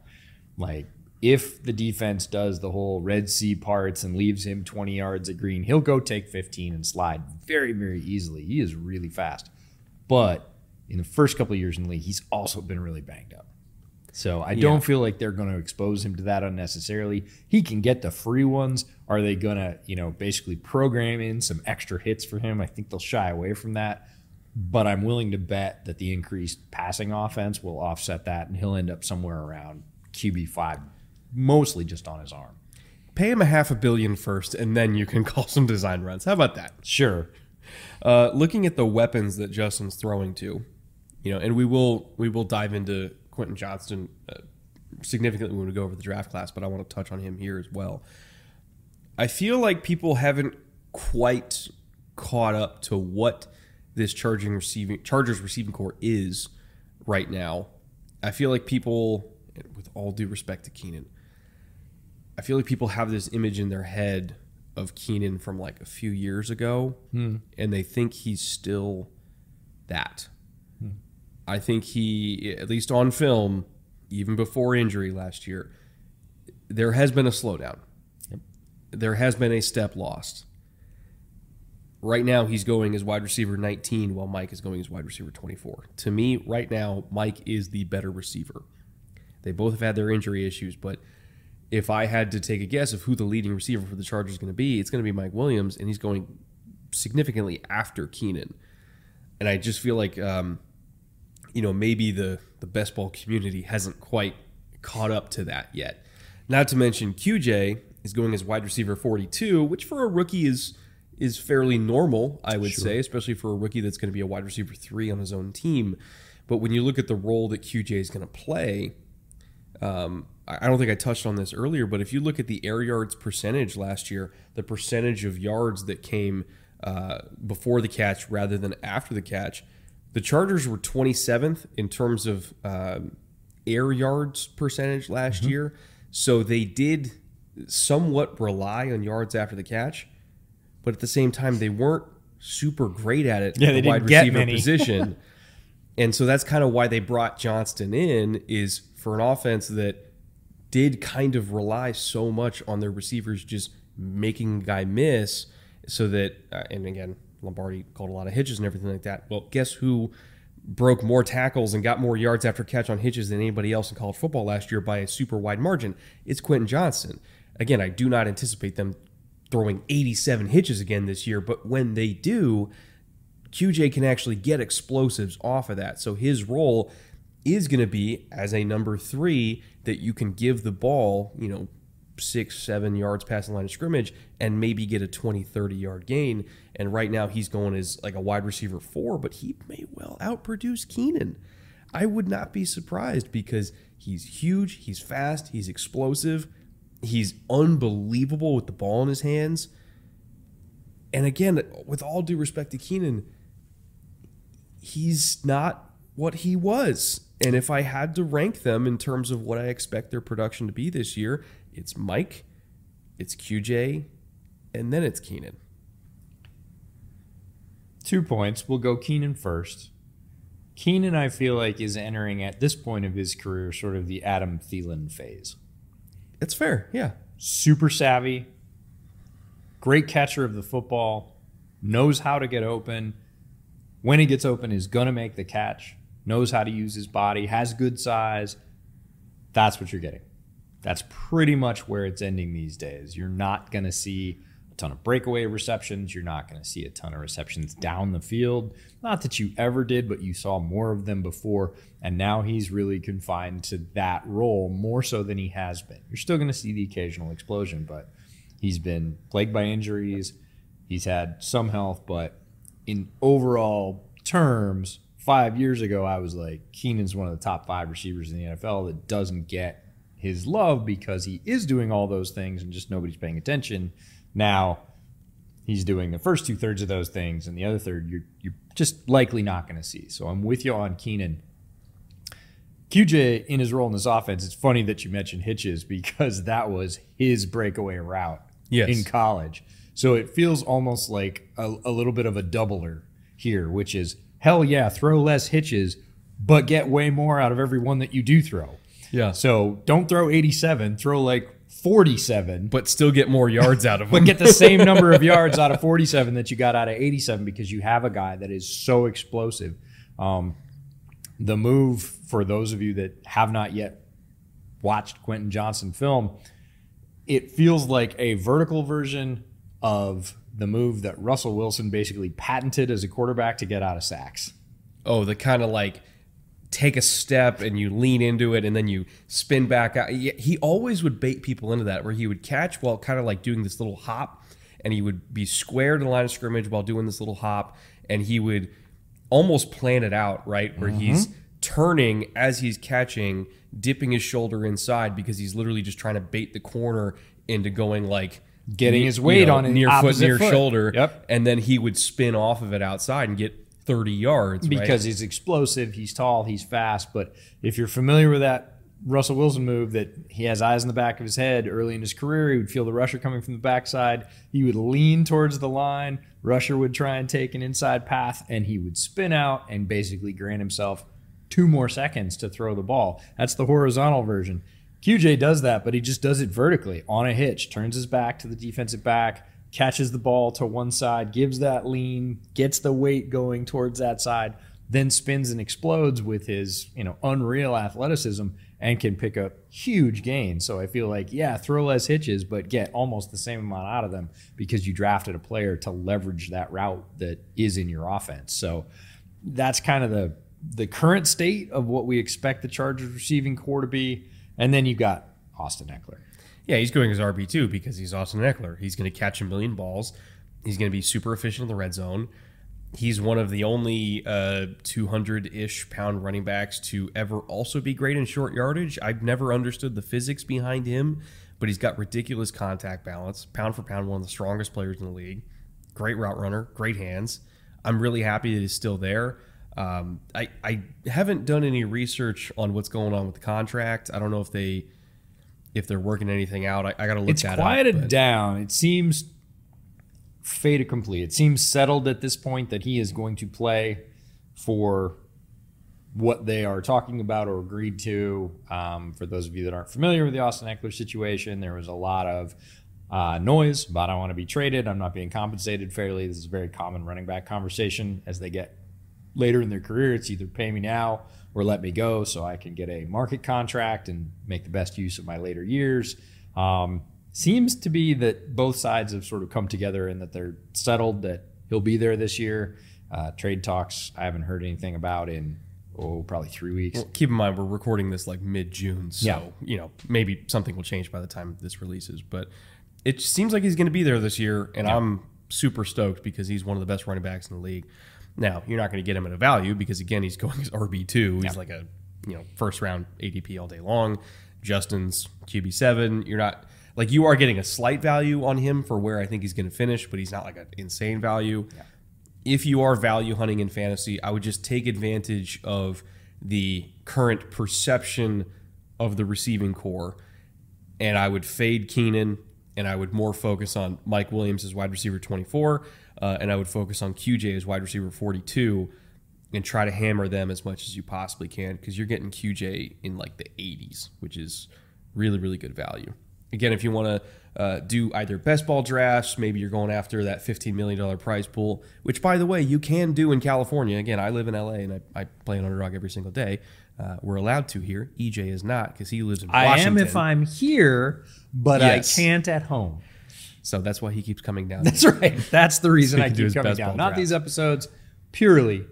Like if the defense does the whole Red Sea parts and leaves him 20 yards at green, he'll go take 15 and slide very, very easily. He is really fast. But in the first couple of years in the league, he's also been really banged up. So I don't feel like they're going to expose him to that unnecessarily. He can get the free ones. Are they going to, you know, basically program in some extra hits for him? I think they'll shy away from that. But I'm willing to bet that the increased passing offense will offset that, and he'll end up somewhere around QB five, mostly just on his arm. Pay him a half a billion first, and then you can call some design runs. How about that? Sure. Uh, looking at the weapons that Justin's throwing to, you know, and we will we will dive into Quentin Johnston uh, significantly when we go over the draft class, but I want to touch on him here as well. I feel like people haven't quite caught up to what this charging receiving Chargers receiving corps is right now. I feel like people, with all due respect to Keenan, I feel like people have this image in their head of Keenan from like a few years ago, and they think he's still that. I think he, at least on film, even before injury last year, there has been a slowdown. There has been a step lost. Right now, he's going as wide receiver 19, while Mike is going as wide receiver 24. To me, right now, Mike is the better receiver. They both have had their injury issues, but if I had to take a guess of who the leading receiver for the Chargers is going to be, it's going to be Mike Williams, and he's going significantly after Keenan. And I just feel like, um, you know, maybe the the best ball community hasn't quite caught up to that yet. Not to mention QJ is going as wide receiver 42, which for a rookie is is fairly normal, I would say, especially for a rookie that's going to be a wide receiver 3 on his own team. But when you look at the role that QJ is going to play, um, I I don't think I touched on this earlier, but if you look at the air yards percentage last year, the percentage of yards that came uh, before the catch rather than after the catch, the Chargers were 27th in terms of um, air yards percentage last year. So they did somewhat rely on yards after the catch, but at the same time, they weren't super great at it Yeah, they the wide receiver position. and so that's kind of why they brought Johnston in is for an offense that did kind of rely so much on their receivers just making a guy miss so that uh, and again Lombardi called a lot of hitches and everything like that. Well, guess who broke more tackles and got more yards after catch on hitches than anybody else in college football last year by a super wide margin? It's Quentin Johnston. Again, I do not anticipate them throwing 87 hitches again this year, but when they do, QJ can actually get explosives off of that. So his role is going to be as a number three that you can give the ball, you know, six, seven yards past the line of scrimmage and maybe get a 20, 30 yard gain. And right now he's going as like a wide receiver four, but he may well outproduce Keenan. I would not be surprised because he's huge, he's fast, he's explosive, he's unbelievable with the ball in his hands. And again, with all due respect to Keenan, he's not what he was. And if I had to rank them in terms of what I expect their production to be this year, it's Mike, it's QJ, and then it's Keenan. Two points. We'll go Keenan first. Keenan, I feel like, is entering at this point of his career sort of the Adam Thielen phase. It's fair, yeah. Super savvy, great catcher of the football, knows how to get open. When he gets open, is going to make the catch, knows how to use his body, has good size. That's what you're getting. That's pretty much where it's ending these days. You're not going to see a ton of breakaway receptions. You're not going to see a ton of receptions down the field. Not that you ever did, but you saw more of them before. And now he's really confined to that role more so than he has been. You're still going to see the occasional explosion, but he's been plagued by injuries. He's had some health, but in overall terms, five years ago, I was like, Keenan's one of the top five receivers in the NFL that doesn't get his love because he is doing all those things and just nobody's paying attention. Now he's doing the first two thirds of those things, and the other third you're you're just likely not going to see. So I'm with you on Keenan. QJ in his role in this offense, it's funny that you mentioned hitches because that was his breakaway route Yes. in college. So it feels almost like a, a little bit of a doubler here, which is hell yeah, throw less hitches, but get way more out of every one that you do throw. Yeah. So don't throw 87, throw like 47, But still get more yards out of it. but get the same number of yards out of 47 that you got out of 87 because you have a guy that is so explosive. Um, the move for those of you that have not yet watched Quentin Johnston film, it feels like a vertical version of the move that Russell Wilson basically patented as a quarterback to get out of sacks. oh, the kind of like take a step and you lean into it and then you spin back out. He always would bait people into that where he would catch while kind of like doing this little hop and he would be square to the line of scrimmage while doing this little hop and he would almost plan it out, right? Where mm-hmm. he's turning as he's catching, dipping his shoulder inside because he's literally just trying to bait the corner into going like Getting ne- his weight on his near foot near foot. shoulder. Yep. And then he would spin off of it outside and get 30 yards. right? because he's explosive, he's tall, he's fast. But if you're familiar with that Russell Wilson move, that he has eyes in the back of his head early in his career, he would feel the rusher coming from the backside. He would lean towards the line. Rusher would try and take an inside path, and he would spin out and basically grant himself two more seconds to throw the ball. That's the horizontal version. QJ does that, but he just does it vertically on a hitch, turns his back to the defensive back, catches the ball to one side, gives that lean, gets the weight going towards that side, then spins and explodes with his, you know, unreal athleticism and can pick up huge gains. So I feel like, yeah, throw less hitches, but get almost the same amount out of them because you drafted a player to leverage that route that is in your offense. So that's kind of the the current state of what we expect the Chargers receiving corps to be. And then you got Austin Ekeler. Yeah, he's going as RB two because he's Austin Ekeler. He's going to catch a million balls. He's going to be super efficient in the red zone. He's one of the only uh, 200 ish pound running backs to ever also be great in short yardage. I've never understood the physics behind him, but he's got ridiculous contact balance. Pound for pound, one of the strongest players in the league. Great route runner, great hands. I'm really happy that he's still there. Um, I, I haven't done any research on what's going on with the contract. I don't know if they if they're working anything out. I, I got to look at it. it's that quieted up. down. It seems fait accompli. It seems settled at this point that he is going to play for what they are talking about or agreed to. Um, for those of you that aren't familiar with the Austin Ekeler situation, there was a lot of uh, noise about I want to be traded. I'm not being compensated fairly. This is a very common running back conversation as they get later in their career. It's either pay me now or let me go so I can get a market contract and make the best use of my later years. Um, seems to be that both sides have sort of come together and that they're settled that he'll be there this year. Uh, trade talks, I haven't heard anything about in, oh, probably three weeks. Well, keep in mind we're recording this like mid June, so Yeah. you know maybe something will change by the time this releases. But it seems like he's going to be there this year, and I'm super stoked because he's one of the best running backs in the league. Now you're not going to get him at a value because again he's going as RB two. He's like a you know first round ADP all day long. Justin's QB seven. You're not like you are getting a slight value on him for where I think he's going to finish, but he's not like an insane value if you are value hunting in fantasy, I would just take advantage of the current perception of the receiving corps, and I would fade Keenan, and I would more focus on Mike Williams as wide receiver 24, uh, and I would focus on QJ as wide receiver 42, and try to hammer them as much as you possibly can because you're getting QJ in like the 80s, which is really, really good value. Again, if you want to uh, do either best ball drafts, maybe you're going after that $15 million prize pool, which, by the way, you can do in California. Again, I live in LA and I, I play an underdog every single day. Uh, we're allowed to here. EJ is not because he lives in I am if I'm here, but Yes. I can't at home. So that's why he keeps coming down. That's right. That's the reason So I keep coming down. Not draft. these episodes, purely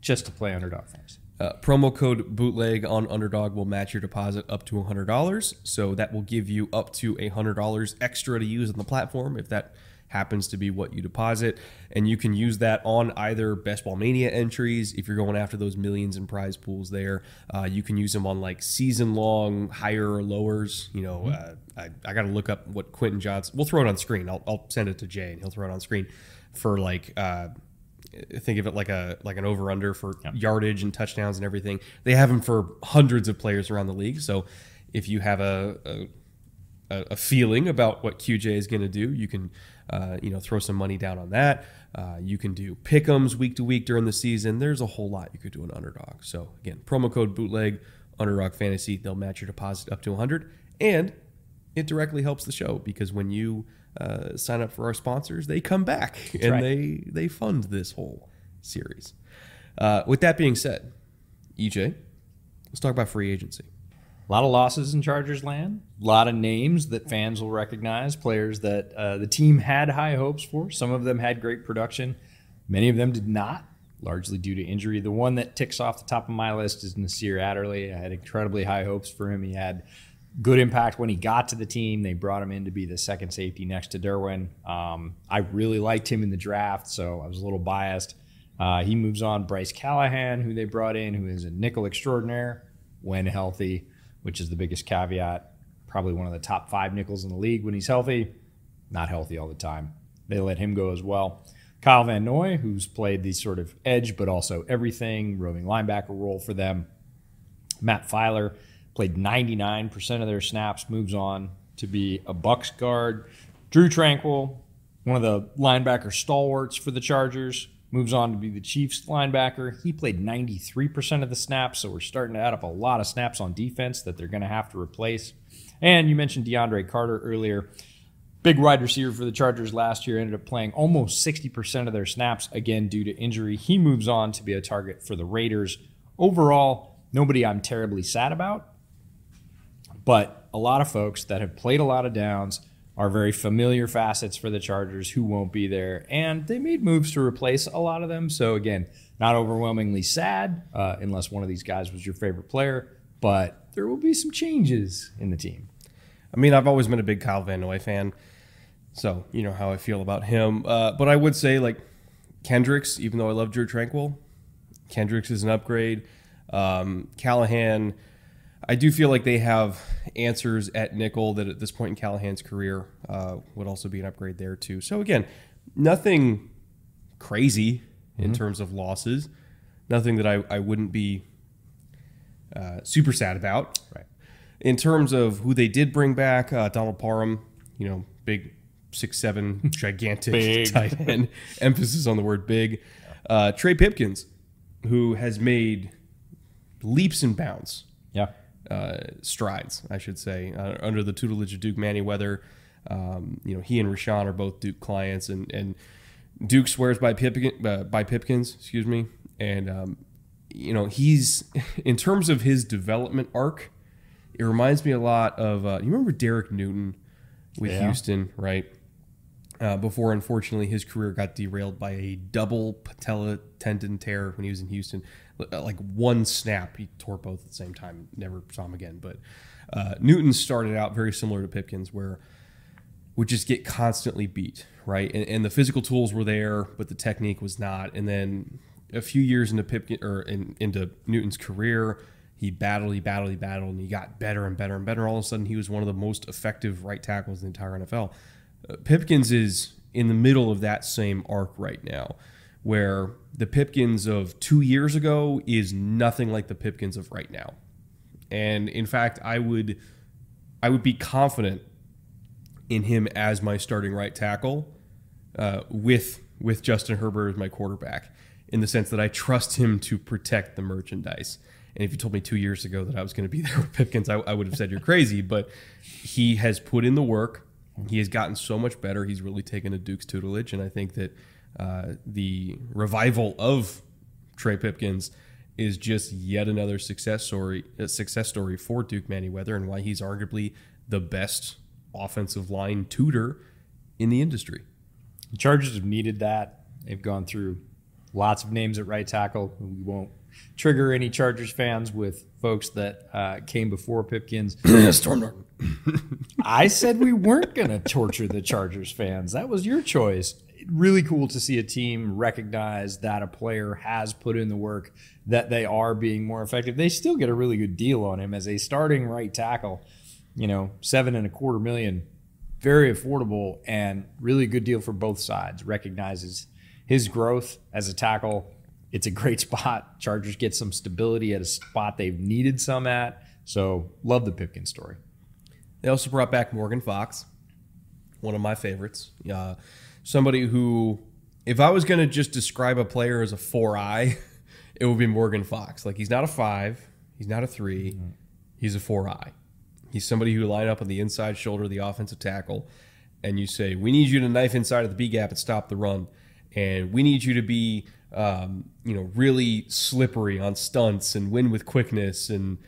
just to play underdog fantasy. Uh, promo code bootleg on underdog will match your deposit up to $100 so that will give you up to $100 extra to use on the platform if that happens to be what you deposit. And you can use that on either best ball mania entries if you're going after those millions in prize pools there. Uh, you can use them on like season long higher or lowers. You know uh, I, I gotta look up what quentin johnston we'll throw it on screen. I'll, I'll send it to jay and he'll throw it on screen for like uh, think of it like a like an over under for yardage and touchdowns and everything. They have them for hundreds of players around the league. So if you have a, a a feeling about what QJ is going to do, you can uh, you know throw some money down on that. Uh, you can do pick'ems week to week during the season. There's a whole lot you could do an underdog. So again, promo code bootleg underdog fantasy. They'll match your deposit up to 100 and it directly helps the show because when you uh, sign up for our sponsors, they come back and right. they they fund this whole series. Uh, with that being said, EJ, let's talk about free agency. A lot of losses in Chargers land. A lot of names that fans will recognize, players that uh, the team had high hopes for. Some of them had great production. Many of them did not, largely due to injury. The one that ticks off the top of my list is Nasir Adderley. I had incredibly high hopes for him. He had good impact when he got to the team. They brought him in to be the second safety next to Derwin. Um, I really liked him in the draft, so I was a little biased. Uh, he moves on. Bryce Callahan, who they brought in, who is a nickel extraordinaire when healthy, which is the biggest caveat. Probably one of the top five nickels in the league when he's healthy. Not healthy all the time. They let him go as well. Kyle Van Noy, who's played the sort of edge but also everything, roving linebacker role for them. Matt Feiler played 99% of their snaps, moves on to be a Bucks guard. Drew Tranquill, one of the linebacker stalwarts for the Chargers, moves on to be the Chiefs linebacker. He played 93% of the snaps, so we're starting to add up a lot of snaps on defense that they're going to have to replace. And you mentioned DeAndre Carter earlier. Big wide receiver for the Chargers last year ended up playing almost 60% of their snaps, again, due to injury. He moves on to be a target for the Raiders. Overall, nobody I'm terribly sad about, but a lot of folks that have played a lot of downs are very familiar facets for the Chargers who won't be there. And they made moves to replace a lot of them. So, again, not overwhelmingly sad, uh, unless one of these guys was your favorite player, but there will be some changes in the team. I mean, I've always been a big Kyle Van Noy fan, so you know how I feel about him. Uh, but I would say like Kendricks, even though I love Drew Tranquill, Kendricks is an upgrade. Um, Callahan, I do feel like they have answers at nickel that at this point in Callahan's career uh, would also be an upgrade there too. So again, nothing crazy in terms of losses, nothing that I, I wouldn't be uh, super sad about. Right. In terms of who they did bring back, uh, Donald Parham, you know, big six seven, gigantic tight end. Emphasis on the word big. Uh, Trey Pipkins, who has made leaps and bounds, Yeah. Uh, strides, I should say, uh, under the tutelage of Duke Manyweather. Um, you know, he and Rashawn are both Duke clients, and and Duke swears by Pipkin, uh, by Pipkins, excuse me, and um, you know he's in terms of his development arc. It reminds me a lot of uh, you remember Derek Newton with Yeah. Houston, right? Uh, before, unfortunately, his career got derailed by a double patella tendon tear when he was in Houston. L- Like one snap, he tore both at the same time. Never saw him again. But uh, Newton started out very similar to Pipkins, where would just get constantly beat, right? And, and the physical tools were there, but the technique was not. And then a few years into Pipkin or in, into Newton's career, he battled, he battled, he battled, and he got better and better and better. All of a sudden, he was one of the most effective right tackles in the entire NFL. Uh, Pipkins is in the middle of that same arc right now, where the Pipkins of two years ago is nothing like the Pipkins of right now. And in fact, I would, I would be confident in him as my starting right tackle, uh, with with Justin Herbert as my quarterback, in the sense that I trust him to protect the merchandise. And if you told me two years ago that I was going to be there with Pipkins, I, I would have said you're crazy. But he has put in the work. He has gotten so much better. He's really taken a Duke's tutelage, and I think that uh, the revival of Trey Pipkins is just yet another success story, a success story for Duke Manyweather, and why he's arguably the best offensive line tutor in the industry. The Chargers have needed that. They've gone through lots of names at right tackle. We won't trigger any Chargers fans with folks that uh, came before Pipkins. Storm Norton. I said we weren't going to torture the Chargers fans. That was your choice. Really cool to see a team recognize that a player has put in the work, that they are being more effective. They still get a really good deal on him as a starting right tackle. You know, seven and a quarter million, very affordable and really good deal for both sides. Recognizes his growth as a tackle. It's a great spot. Chargers get some stability at a spot they've needed some at. So love the Pipkin story. They also brought back Morgan Fox, one of my favorites. Uh, somebody who, if I was going to just describe a player as a four eye, it would be Morgan Fox. Like he's not a five, he's not a 3 mm-hmm. he's a four eye. He's somebody who line up on the inside shoulder of the offensive tackle, and you say, "We need you to knife inside of the B gap and stop the run, and we need you to be, um, you know, really slippery on stunts and win with quickness and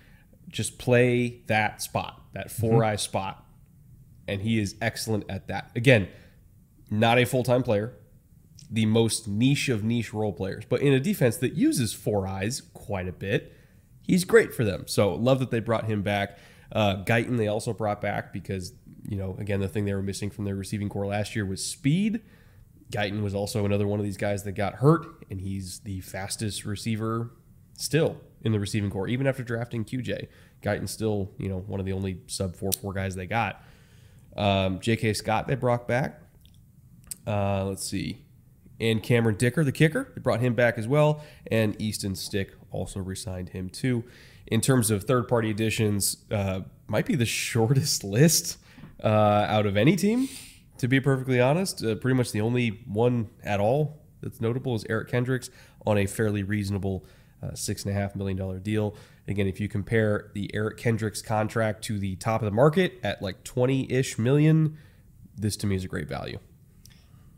just play that spot, that four eye mm-hmm. spot." And he is excellent at that. Again, not a full time player, the most niche of niche role players, but in a defense that uses four eyes quite a bit, he's great for them. So love that they brought him back. Uh, Guyton they also brought back because you know again the thing they were missing from their receiving corps last year was speed. Guyton was also another one of these guys that got hurt, and he's the fastest receiver still in the receiving corps, even after drafting QJ. Guyton's still you know one of the only sub four four guys they got. Um, J.K. Scott they brought back. Uh, let's see. And Cameron Dicker, the kicker, they brought him back as well. And Easton Stick also resigned him too in terms of third party additions, uh, might be the shortest list uh, out of any team, to be perfectly honest. Uh, pretty much the only one at all that's notable is Eric Kendricks on a fairly reasonable uh, $6.5 million deal. Again, if you compare the Eric Kendricks contract to the top of the market at like 20 ish million, this to me is a great value.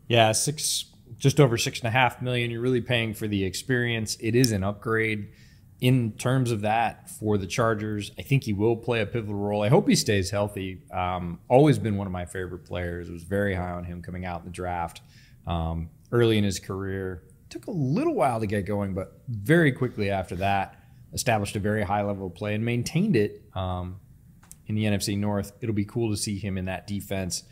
Yeah, six, just over six and a half million. You're really paying for the experience. It is an upgrade in terms of that for the Chargers, I think he will play a pivotal role. I hope he stays healthy. Um, always been one of my favorite players. Was very high on him coming out in the draft um, early in his career. Took a little while to get going, but very quickly after that, established a very high level of play and maintained it um, in the NFC North. It'll be cool to see him in that defense.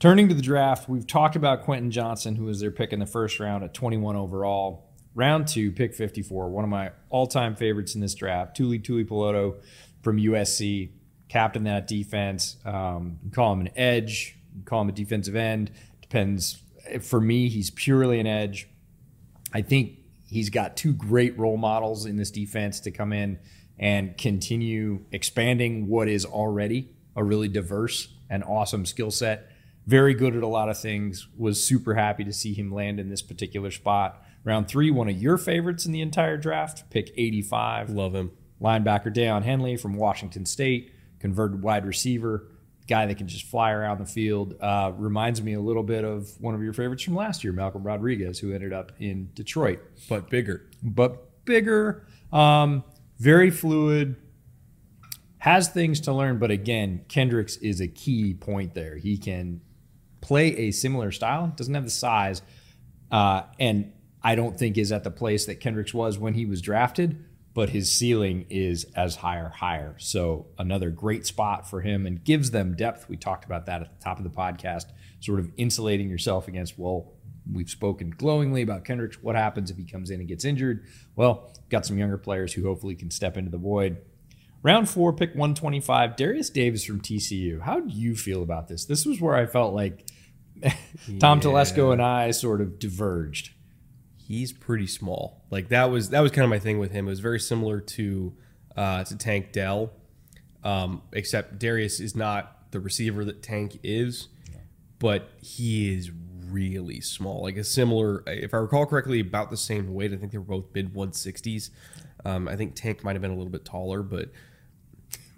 Turning to the draft, we've talked about Quentin Johnston, who was their pick in the first round at 21 overall. Round two, pick 54, one of my all time favorites in this draft, Tuli Tuipulotu from USC, captain that defense. Um, call him an edge, call him a defensive end. Depends. For me, he's purely an edge. I think he's got two great role models in this defense to come in and continue expanding what is already a really diverse and awesome skill set. Very good at a lot of things. Was super happy to see him land in this particular spot. Round three, one of your favorites in the entire draft, pick 85. Love him. Linebacker Daiyan Henley from Washington State, converted wide receiver, guy that can just fly around the field. Uh, reminds me a little bit of one of your favorites from last year, Malcolm Rodriguez, who ended up in Detroit. But bigger. But bigger. Um, very fluid. Has things to learn, but again, Kendricks is a key point there. He can play a similar style, doesn't have the size, uh, and I don't think is at the place that Kendricks was when he was drafted, but his ceiling is as higher, higher. So another great spot for him and gives them depth. We talked about that at the top of the podcast, sort of insulating yourself against, well, we've spoken glowingly about Kendricks. What happens if he comes in and gets injured? Well, got some younger players who hopefully can step into the void. Round four, pick 125, Darius Davis from TCU. How do you feel about this? This was where I felt like Tom yeah. Telesco and I sort of diverged he's pretty small. Like that was that was kind of my thing with him. It was very similar to uh, to Tank Dell, um, except Darius is not the receiver that Tank is, but he is really small. Like a similar, if I recall correctly, about the same weight. I think they were both mid 160s. Um, I think Tank might have been a little bit taller, but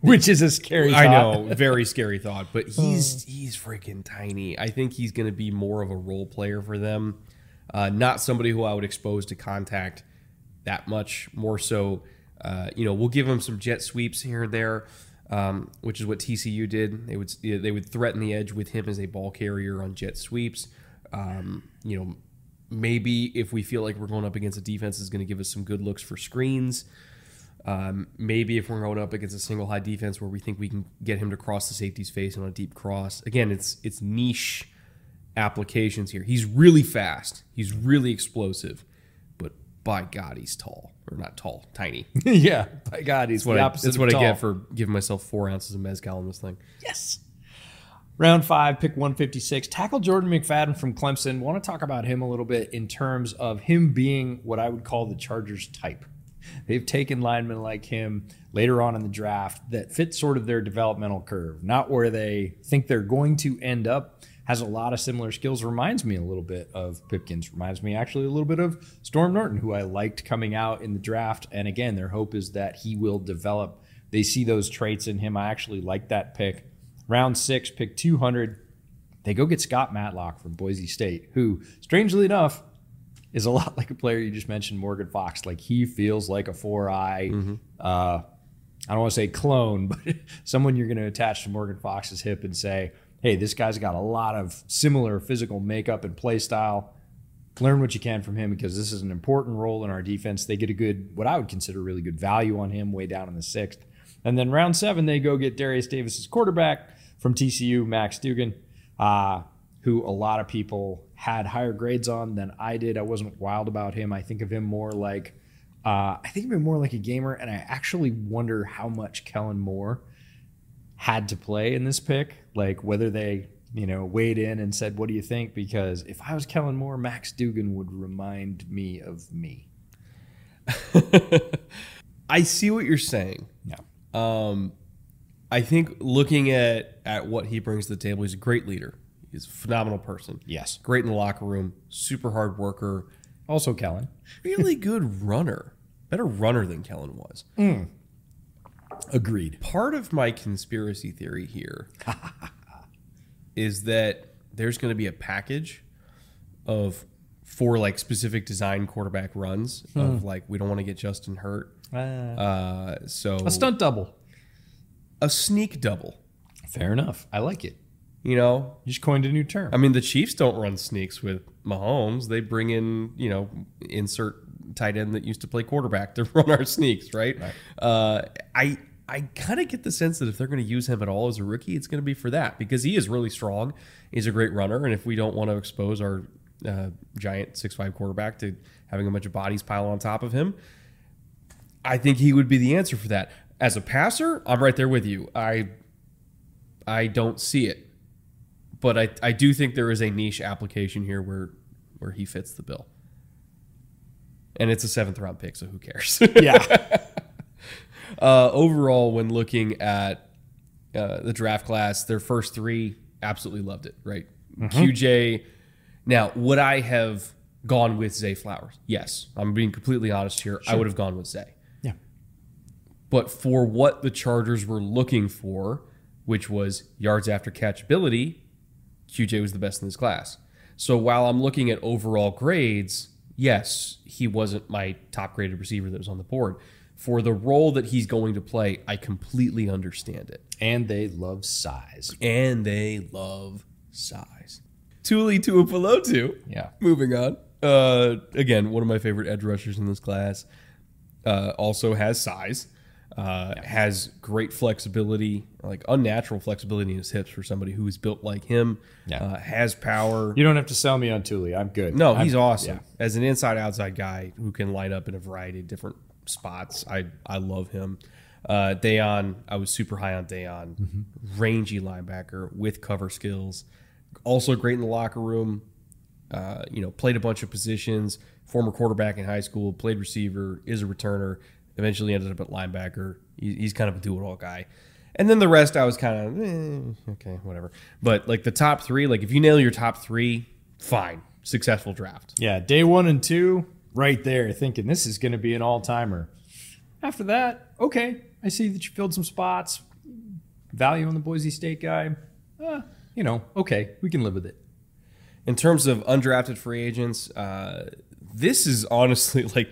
which is a scary. I know, very scary thought. But he's he's freaking tiny. I think he's going to be more of a role player for them. Uh, not somebody who I would expose to contact that much. More so, uh, you know, we'll give him some jet sweeps here and there. um, which is what TCU did. They would they would threaten the edge with him as a ball carrier on jet sweeps. Um, you know, maybe if we feel like we're going up against a defense that's going to give us some good looks for screens. Um, maybe if we're going up against a single high defense where we think we can get him to cross the safety's face on a deep cross. Again, it's it's niche applications here. He's really fast. He's really explosive, but by God, he's tall or not tall, tiny. yeah, by God, he's That's what, the I, opposite. that's of what I tall. get for giving myself four ounces of mezcal in this thing. Yes. Round five, pick 156. Tackle Jordan McFadden from Clemson. Want to talk about him a little bit in terms of him being what I would call the Chargers type. They've taken linemen like him later on in the draft that fit sort of their developmental curve, not where they think they're going to end up. Has a lot of similar skills. Reminds me a little bit of Pipkins. Reminds me actually a little bit of Storm Norton, who I liked coming out in the draft. And again, their hope is that he will develop. They see those traits in him. I actually like that pick. Round six, pick 200. They go get Scott Matlock from Boise State, who, strangely enough, is a lot like a player you just mentioned, Morgan Fox. Like he feels like a four eye, uh, I don't want to say clone, but someone you're going to attach to Morgan Fox's hip and say, hey, this guy's got a lot of similar physical makeup and play style. Learn what you can from him because this is an important role in our defense. They get a good, what I would consider really good value on him way down in the sixth. And then round seven, they go get Darius Davis's quarterback from TCU, Max Duggan, uh, who a lot of people had higher grades on than I did. I wasn't wild about him. I think of him more like, uh, I think of him more like a gamer, and I actually wonder how much Kellen Moore had to play in this pick, like whether they, you know, weighed in and said, "What do you think?" Because if I was Kellen Moore, Max Duggan would remind me of me. I see what you're saying. Yeah. Um, I think looking at at what he brings to the table, he's a great leader. He's a phenomenal person. Yes. Great in the locker room, super hard worker, Also, Kellen. really good runner. Better runner than Kellen was. Hmm. Agreed. Part of my conspiracy theory here is that there's going to be a package of four like specific design quarterback runs of hmm. like we don't want to get Justin hurt. Ah. Uh, so A stunt double. a sneak double. Fair enough. I like it. You know, You just coined a new term. I mean, the Chiefs don't run sneaks with Mahomes. They bring in, you know, insert tight end that used to play quarterback to run our sneaks, right? Uh, I I kind of get the sense that if they're going to use him at all as a rookie, it's going to be for that because he is really strong. He's a great runner, and if we don't want to expose our uh, giant six five quarterback to having a bunch of bodies pile on top of him, I think he would be the answer for that. As a passer, I'm right there with you. I I don't see it but I, I do think there is a niche application here where where he fits the bill. And it's a seventh round pick, so who cares? yeah. uh, overall, when looking at uh, the draft class, their first three absolutely loved it. Right, QJ. Now, would I have gone with Zay Flowers? Yes, I'm being completely honest here. I would have gone with Zay. Yeah. But for what the Chargers were looking for, which was yards after catchability, QJ was the best in his class. So while I'm looking at overall grades, yes, he wasn't my top graded receiver that was on the board. For the role that he's going to play, I completely understand it. And they love size. And they love size. Tuli Tuipulotu. Yeah. Moving on. Uh, again, one of my favorite edge rushers in this class. Uh, also has size. Uh, Has great flexibility, like unnatural flexibility in his hips for somebody who is built like him. Yeah. Uh, has power. You don't have to sell me on Tuli. I'm good. No, I'm- he's awesome. yeah. As an inside outside guy who can line up in a variety of different spots, I I love him. Uh, Daiyan, I was super high on Daiyan. Mm-hmm. Rangy linebacker with cover skills. Also great in the locker room. Uh, you know, played a bunch of positions. Former quarterback in high school, played receiver, is a returner. Eventually ended up at linebacker. He's kind of a do-it-all guy. And then the rest, I was kind of eh, okay, whatever. But like the top three, like if you nail your top three, fine, successful draft. Yeah, day one and two, right there, thinking this is going to be an all timer. After that, okay, I see that you filled some spots. Value on the Boise State guy, uh, you know, okay, we can live with it. In terms of undrafted free agents, uh, this is honestly like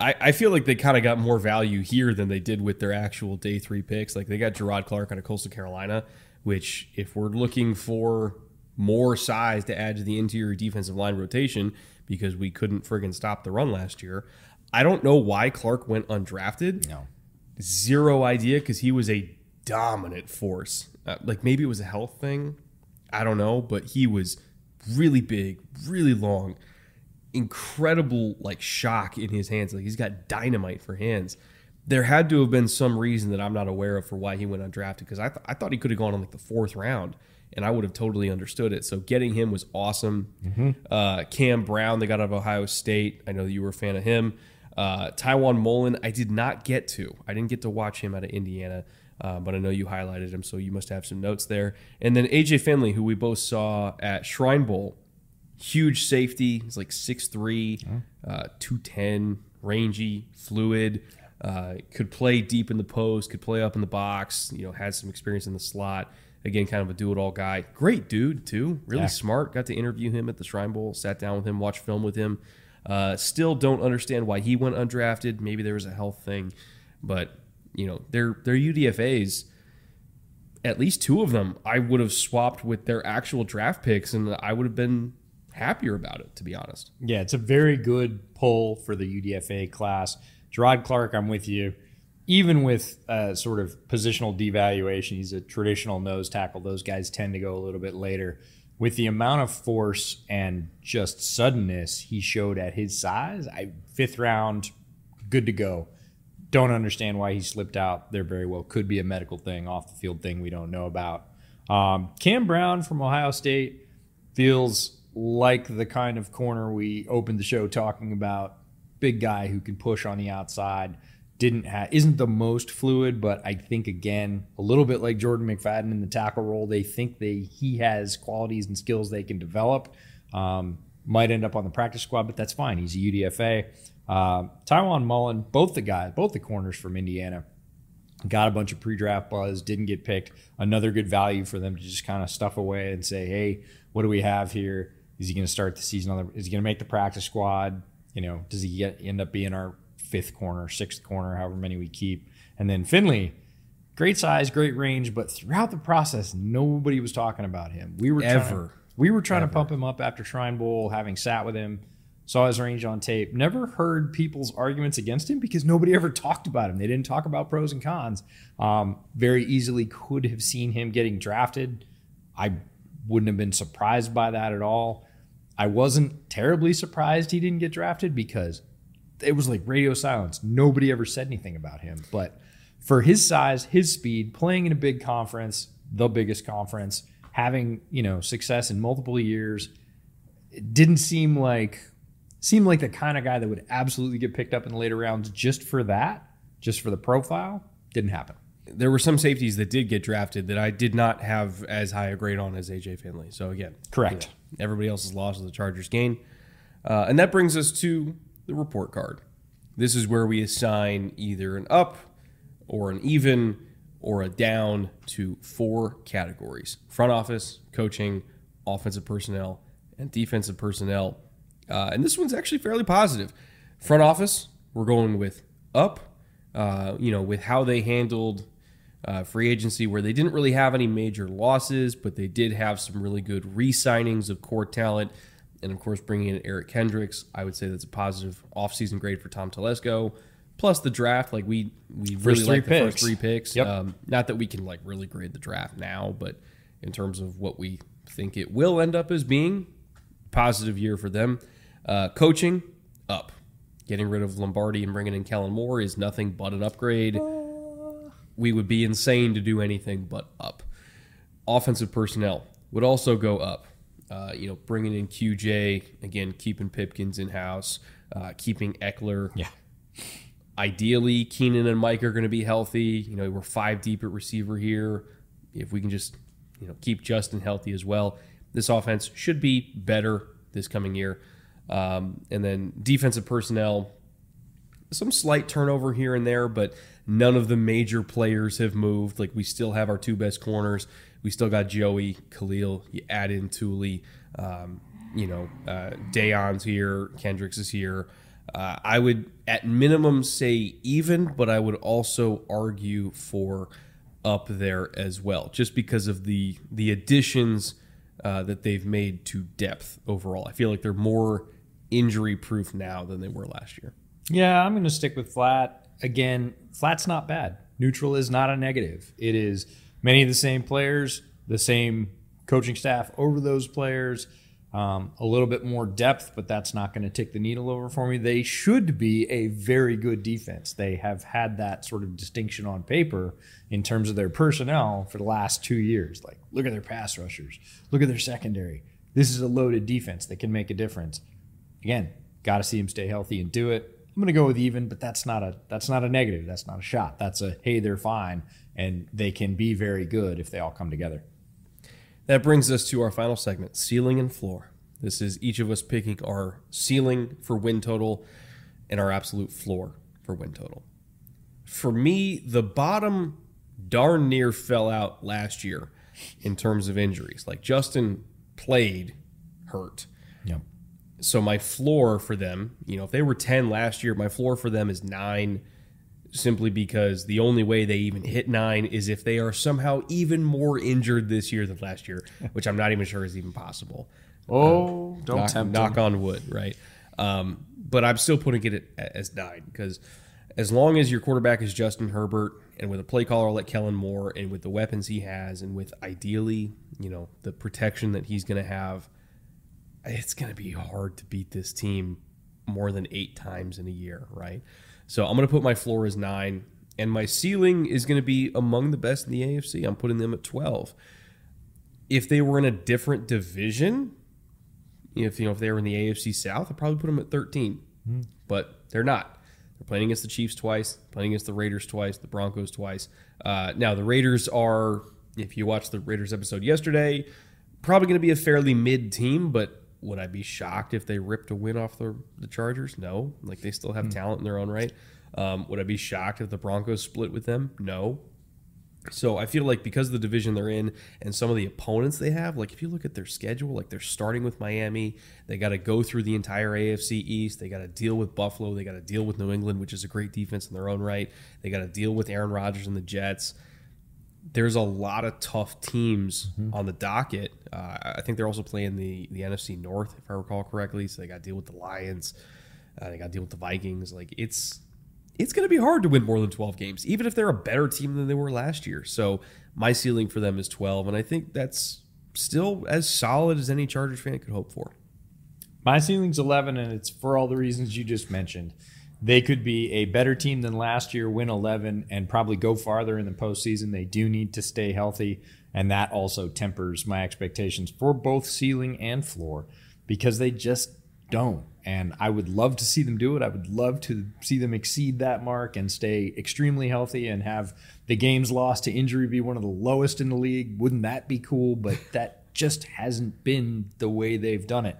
I, I feel like they kind of got more value here than they did with their actual day three picks. Like they got Gerard Clark out of Coastal Carolina, which if we're looking for more size to add to the interior defensive line rotation because we couldn't friggin' stop the run last year. I don't know why Clark went undrafted. No. Zero idea because he was a dominant force. Uh, like maybe it was a health thing. I don't know, but he was really big, really long, incredible like shock in his hands. Like he's got dynamite for hands. There had to have been some reason that I'm not aware of for why he went undrafted because I, th- I thought he could have gone on like the fourth round and I would have totally understood it. So getting him was awesome. Uh, Cam Brown, they got out of Ohio State. I know that you were a fan of him. Uh, Tiawan Mullen, I did not get to. I didn't get to watch him out of Indiana, uh, but I know you highlighted him, so you must have some notes there. And then AJ Finley, who we both saw at Shrine Bowl, huge safety. He's like 6'3, uh, 210, rangy, fluid. Uh, could play deep in the post, could play up in the box. You know, had some experience in the slot. Again, kind of a do-it-all guy. Great dude too. Really Yeah. smart. Got to interview him at the Shrine Bowl. Sat down with him, watched film with him. Uh, still don't understand why he went undrafted. Maybe there was a health thing, but you know, they're they're UDFA's. At least two of them, I would have swapped with their actual draft picks, and I would have been happier about it. To be honest. Yeah, it's a very good pull for the UDFA class. Jerrod Clark, I'm with you. Even with uh, sort of positional devaluation, he's a traditional nose tackle. Those guys tend to go a little bit later. With the amount of force and just suddenness he showed at his size, I fifth round, good to go. Don't understand why he slipped out. There very well could be a medical thing, off the field thing we don't know about. Um, Cam Brown from Ohio State feels like the kind of corner we opened the show talking about. Big guy who can push on the outside. Didn't have isn't the most fluid, but I think again a little bit like Jordan McFadden in the tackle role. They think they he has qualities and skills they can develop. Um, might end up on the practice squad, but that's fine. He's a UDFA. Uh, Tiawan Mullen, both the guys, both the corners from Indiana, got a bunch of pre-draft buzz, didn't get picked. Another good value for them to just kind of stuff away and say, "Hey, what do we have here? Is he going to start the season on the? Is he going to make the practice squad? You know, does he get end up being our fifth corner, sixth corner, however many we keep? And then Finley, great size, great range, but throughout the process, nobody was talking about him. We were Ever. trying, we were trying to pump him up after Shrine Bowl, having sat with him, saw his range on tape. Never heard people's arguments against him because nobody ever talked about him. They didn't talk about pros and cons. Um, very easily could have seen him getting drafted. I wouldn't have been surprised by that at all. I wasn't terribly surprised he didn't get drafted because it was like radio silence. Nobody ever said anything about him. But for his size, his speed, playing in a big conference, the biggest conference, having, you know, success in multiple years, it didn't seem like seemed like the kind of guy that would absolutely get picked up in the later rounds just for that, just for the profile. Didn't happen. There were some safeties that did get drafted that I did not have as high a grade on as AJ Finley. So again, Correct. you know, everybody else's loss is the Chargers' gain, uh, and that brings us to the report card. This is where we assign either an up or an even or a down to four categories: front office, coaching, offensive personnel, and defensive personnel. Uh, and this one's actually fairly positive. Front office, we're going with up. Uh, you know, with how they handled uh, free agency, where they didn't really have any major losses, but they did have some really good re-signings of core talent, and of course, bringing in Eric Kendricks. I would say that's a positive offseason grade for Tom Telesco. Plus the draft, like we we really like the first three picks. Yep. Um, not that we can like really grade the draft now, but in terms of what we think it will end up as being, positive year for them. Uh, coaching up. Getting rid of Lombardi and bringing in Kellen Moore is nothing but an upgrade. We would be insane to do anything but up. Offensive personnel would also go up. Uh, you know, bringing in QJ again, keeping Pipkins in house, uh, keeping Ekeler. Yeah. Ideally, Keenan and Mike are going to be healthy. You know, we're five deep at receiver here. If we can just, you know, keep Justin healthy as well, this offense should be better this coming year. Um, and then defensive personnel, some slight turnover here and there, but none of the major players have moved. Like we still have our two best corners. We still got Joey, Khalil. You add in Tuli. Um, you know, uh, Daiyan's here. Kendricks is here. Uh, I would, at minimum, say even, but I would also argue for up there as well, just because of the the additions uh, that they've made to depth overall. I feel like they're more injury proof now than they were last year. Yeah, I'm going to stick with flat. Again, flat's not bad. Neutral is not a negative. It is many of the same players, the same coaching staff over those players, um, a little bit more depth, but that's not going to tick the needle over for me. They should be a very good defense. They have had that sort of distinction on paper in terms of their personnel for the last two years. Like, look at their pass rushers, look at their secondary. This is a loaded defense that can make a difference. Again, got to see them stay healthy and do it. I'm going to go with even, but that's not a that's not a negative. That's not a shot. That's a hey, they're fine and they can be very good if they all come together. That brings us to our final segment, ceiling and floor. This is each of us picking our ceiling for win total and our absolute floor for win total. For me, the bottom darn near fell out last year in terms of injuries. Like Justin played hurt. Yep. So my floor for them, you know, if they were 10 last year, my floor for them is 9 simply because the only way they even hit 9 is if they are somehow even more injured this year than last year, which I'm not even sure is even possible. Oh, don't knock, tempt knock on wood, right? Um, but I'm still putting it as nine because as long as your quarterback is Justin Herbert and with a play caller like Kellen Moore and with the weapons he has and with ideally, you know, the protection that he's going to have, it's going to be hard to beat this team more than eight times in a year, right? So I'm going to put my floor as nine, and my ceiling is going to be among the best in the AFC. I'm putting them at 12. If they were in a different division, if you know if they were in the AFC South, I'd probably put them at 13. But they're not. They're playing against the Chiefs twice, playing against the Raiders twice, the Broncos twice. Uh, now the Raiders are, if you watched the Raiders episode yesterday, probably going to be a fairly mid team. But would I be shocked if they ripped a win off the the Chargers? No. Like they still have talent in their own right. Um, would I be shocked if the Broncos split with them? No. So I feel like because of the division they're in and some of the opponents they have, like if you look at their schedule, like they're starting with Miami, they got to go through the entire AFC East, they got to deal with Buffalo, they got to deal with New England, which is a great defense in their own right. They got to deal with Aaron Rodgers and the Jets. There's a lot of tough teams on the docket. Uh, I think they're also playing the the NFC North, if I recall correctly. So they got to deal with the Lions, uh, they got to deal with the Vikings. Like it's it's going to be hard to win more than 12 games, even if they're a better team than they were last year. So my ceiling for them is 12, and I think that's still as solid as any Chargers fan could hope for. My ceiling's 11, and it's for all the reasons you just mentioned. They could be a better team than last year, win 11, and probably go farther in the postseason. They do need to stay healthy, and that also tempers my expectations for both ceiling and floor because they just don't. And I would love to see them do it. I would love to see them exceed that mark and stay extremely healthy and have the games lost to injury be one of the lowest in the league. Wouldn't that be cool? But that just hasn't been the way they've done it.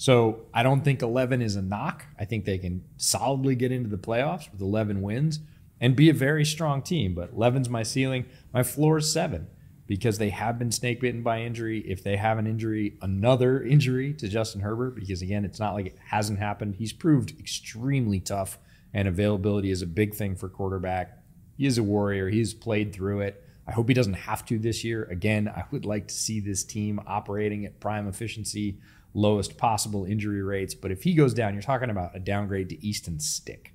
So I don't think 11 is a knock. I think they can solidly get into the playoffs with 11 wins and be a very strong team. But 11's my ceiling. My floor is seven because they have been snake bitten by injury. If they have an injury, another injury to Justin Herbert, because again, it's not like it hasn't happened. He's proved extremely tough, and availability is a big thing for quarterback. He is a warrior. He's played through it. I hope he doesn't have to this year. Again, I would like to see this team operating at prime efficiency, lowest possible injury rates. But if he goes down, you're talking about a downgrade to Easton Stick.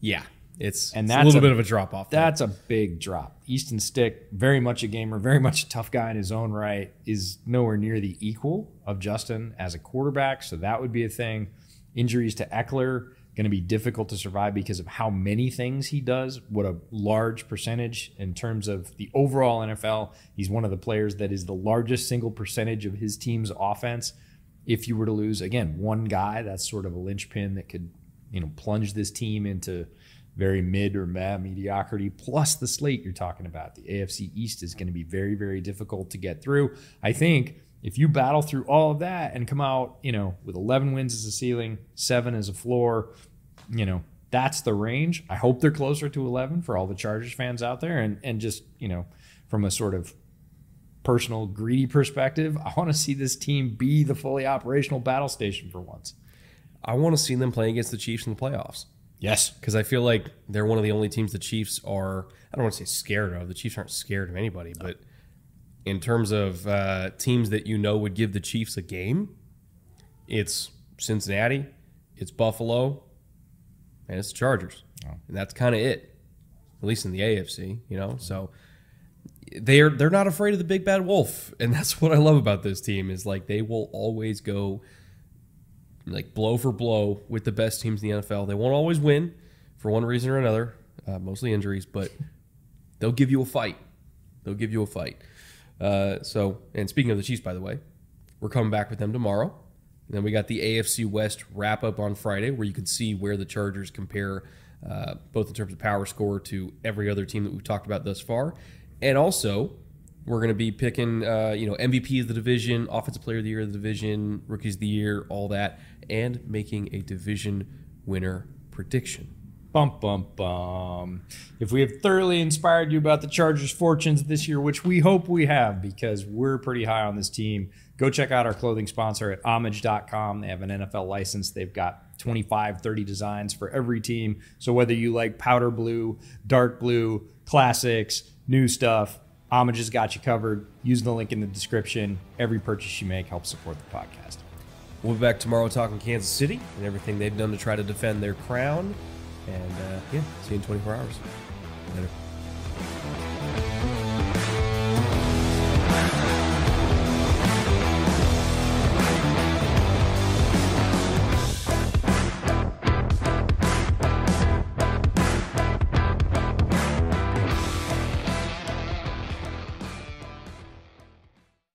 Yeah, it's And it's that's a little a- bit of a drop off. That's a big drop. Easton Stick, very much a gamer, very much a tough guy in his own right, is nowhere near the equal of Justin as a quarterback. So that would be a thing. Injuries to Ekeler going to be difficult to survive because of how many things he does. What a large percentage in terms of the overall NFL. He's one of the players that is the largest single percentage of his team's offense. If you were to lose again one guy, that's sort of a linchpin that could, you know, plunge this team into very mid or meh mediocrity. Plus the slate you're talking about, the AFC East is going to be very, very difficult to get through. I think if you battle through all of that and come out, you know, with 11 wins as a ceiling, seven as a floor, you know, that's the range. I hope they're closer to 11 for all the Chargers fans out there, and and just you know, from a sort of personal greedy perspective, I want to see this team be the fully operational battle station for once. I want to see them play against the Chiefs in the playoffs Yes. because I feel like they're one of the only teams the Chiefs are. I don't want to say scared of. The Chiefs aren't scared of anybody, but in terms of uh, teams that you know would give the Chiefs a game, it's Cincinnati, it's Buffalo, and it's the Chargers, and that's kind of it. At least in the AFC, you know. So they're they're not afraid of the big bad wolf, and that's what I love about this team is like they will always go like blow for blow with the best teams in the NFL. They won't always win for one reason or another, uh, mostly injuries, but they'll give you a fight. They'll give you a fight. Uh, so, and speaking of the Chiefs, by the way, we're coming back with them tomorrow. And then we got the AFC West wrap up on Friday, where you can see where the Chargers compare, uh, both in terms of power score to every other team that we've talked about thus far, and also we're going to be picking, uh, you know, MVP of the division, Offensive Player of the Year of the division, Rookies of the Year, all that, and making a division winner prediction. Bum bum bum. If we have thoroughly inspired you about the Chargers' fortunes this year, which we hope we have because we're pretty high on this team, go check out our clothing sponsor at homage.com. They have an NFL license. They've got 25, 30 designs for every team. So whether you like powder blue, dark blue, classics, new stuff, Homage has got you covered. Use the link in the description. Every purchase you make helps support the podcast. We'll be back tomorrow talking Kansas City and everything they've done to try to defend their crown. And uh, yeah, see you in 24 hours. Later.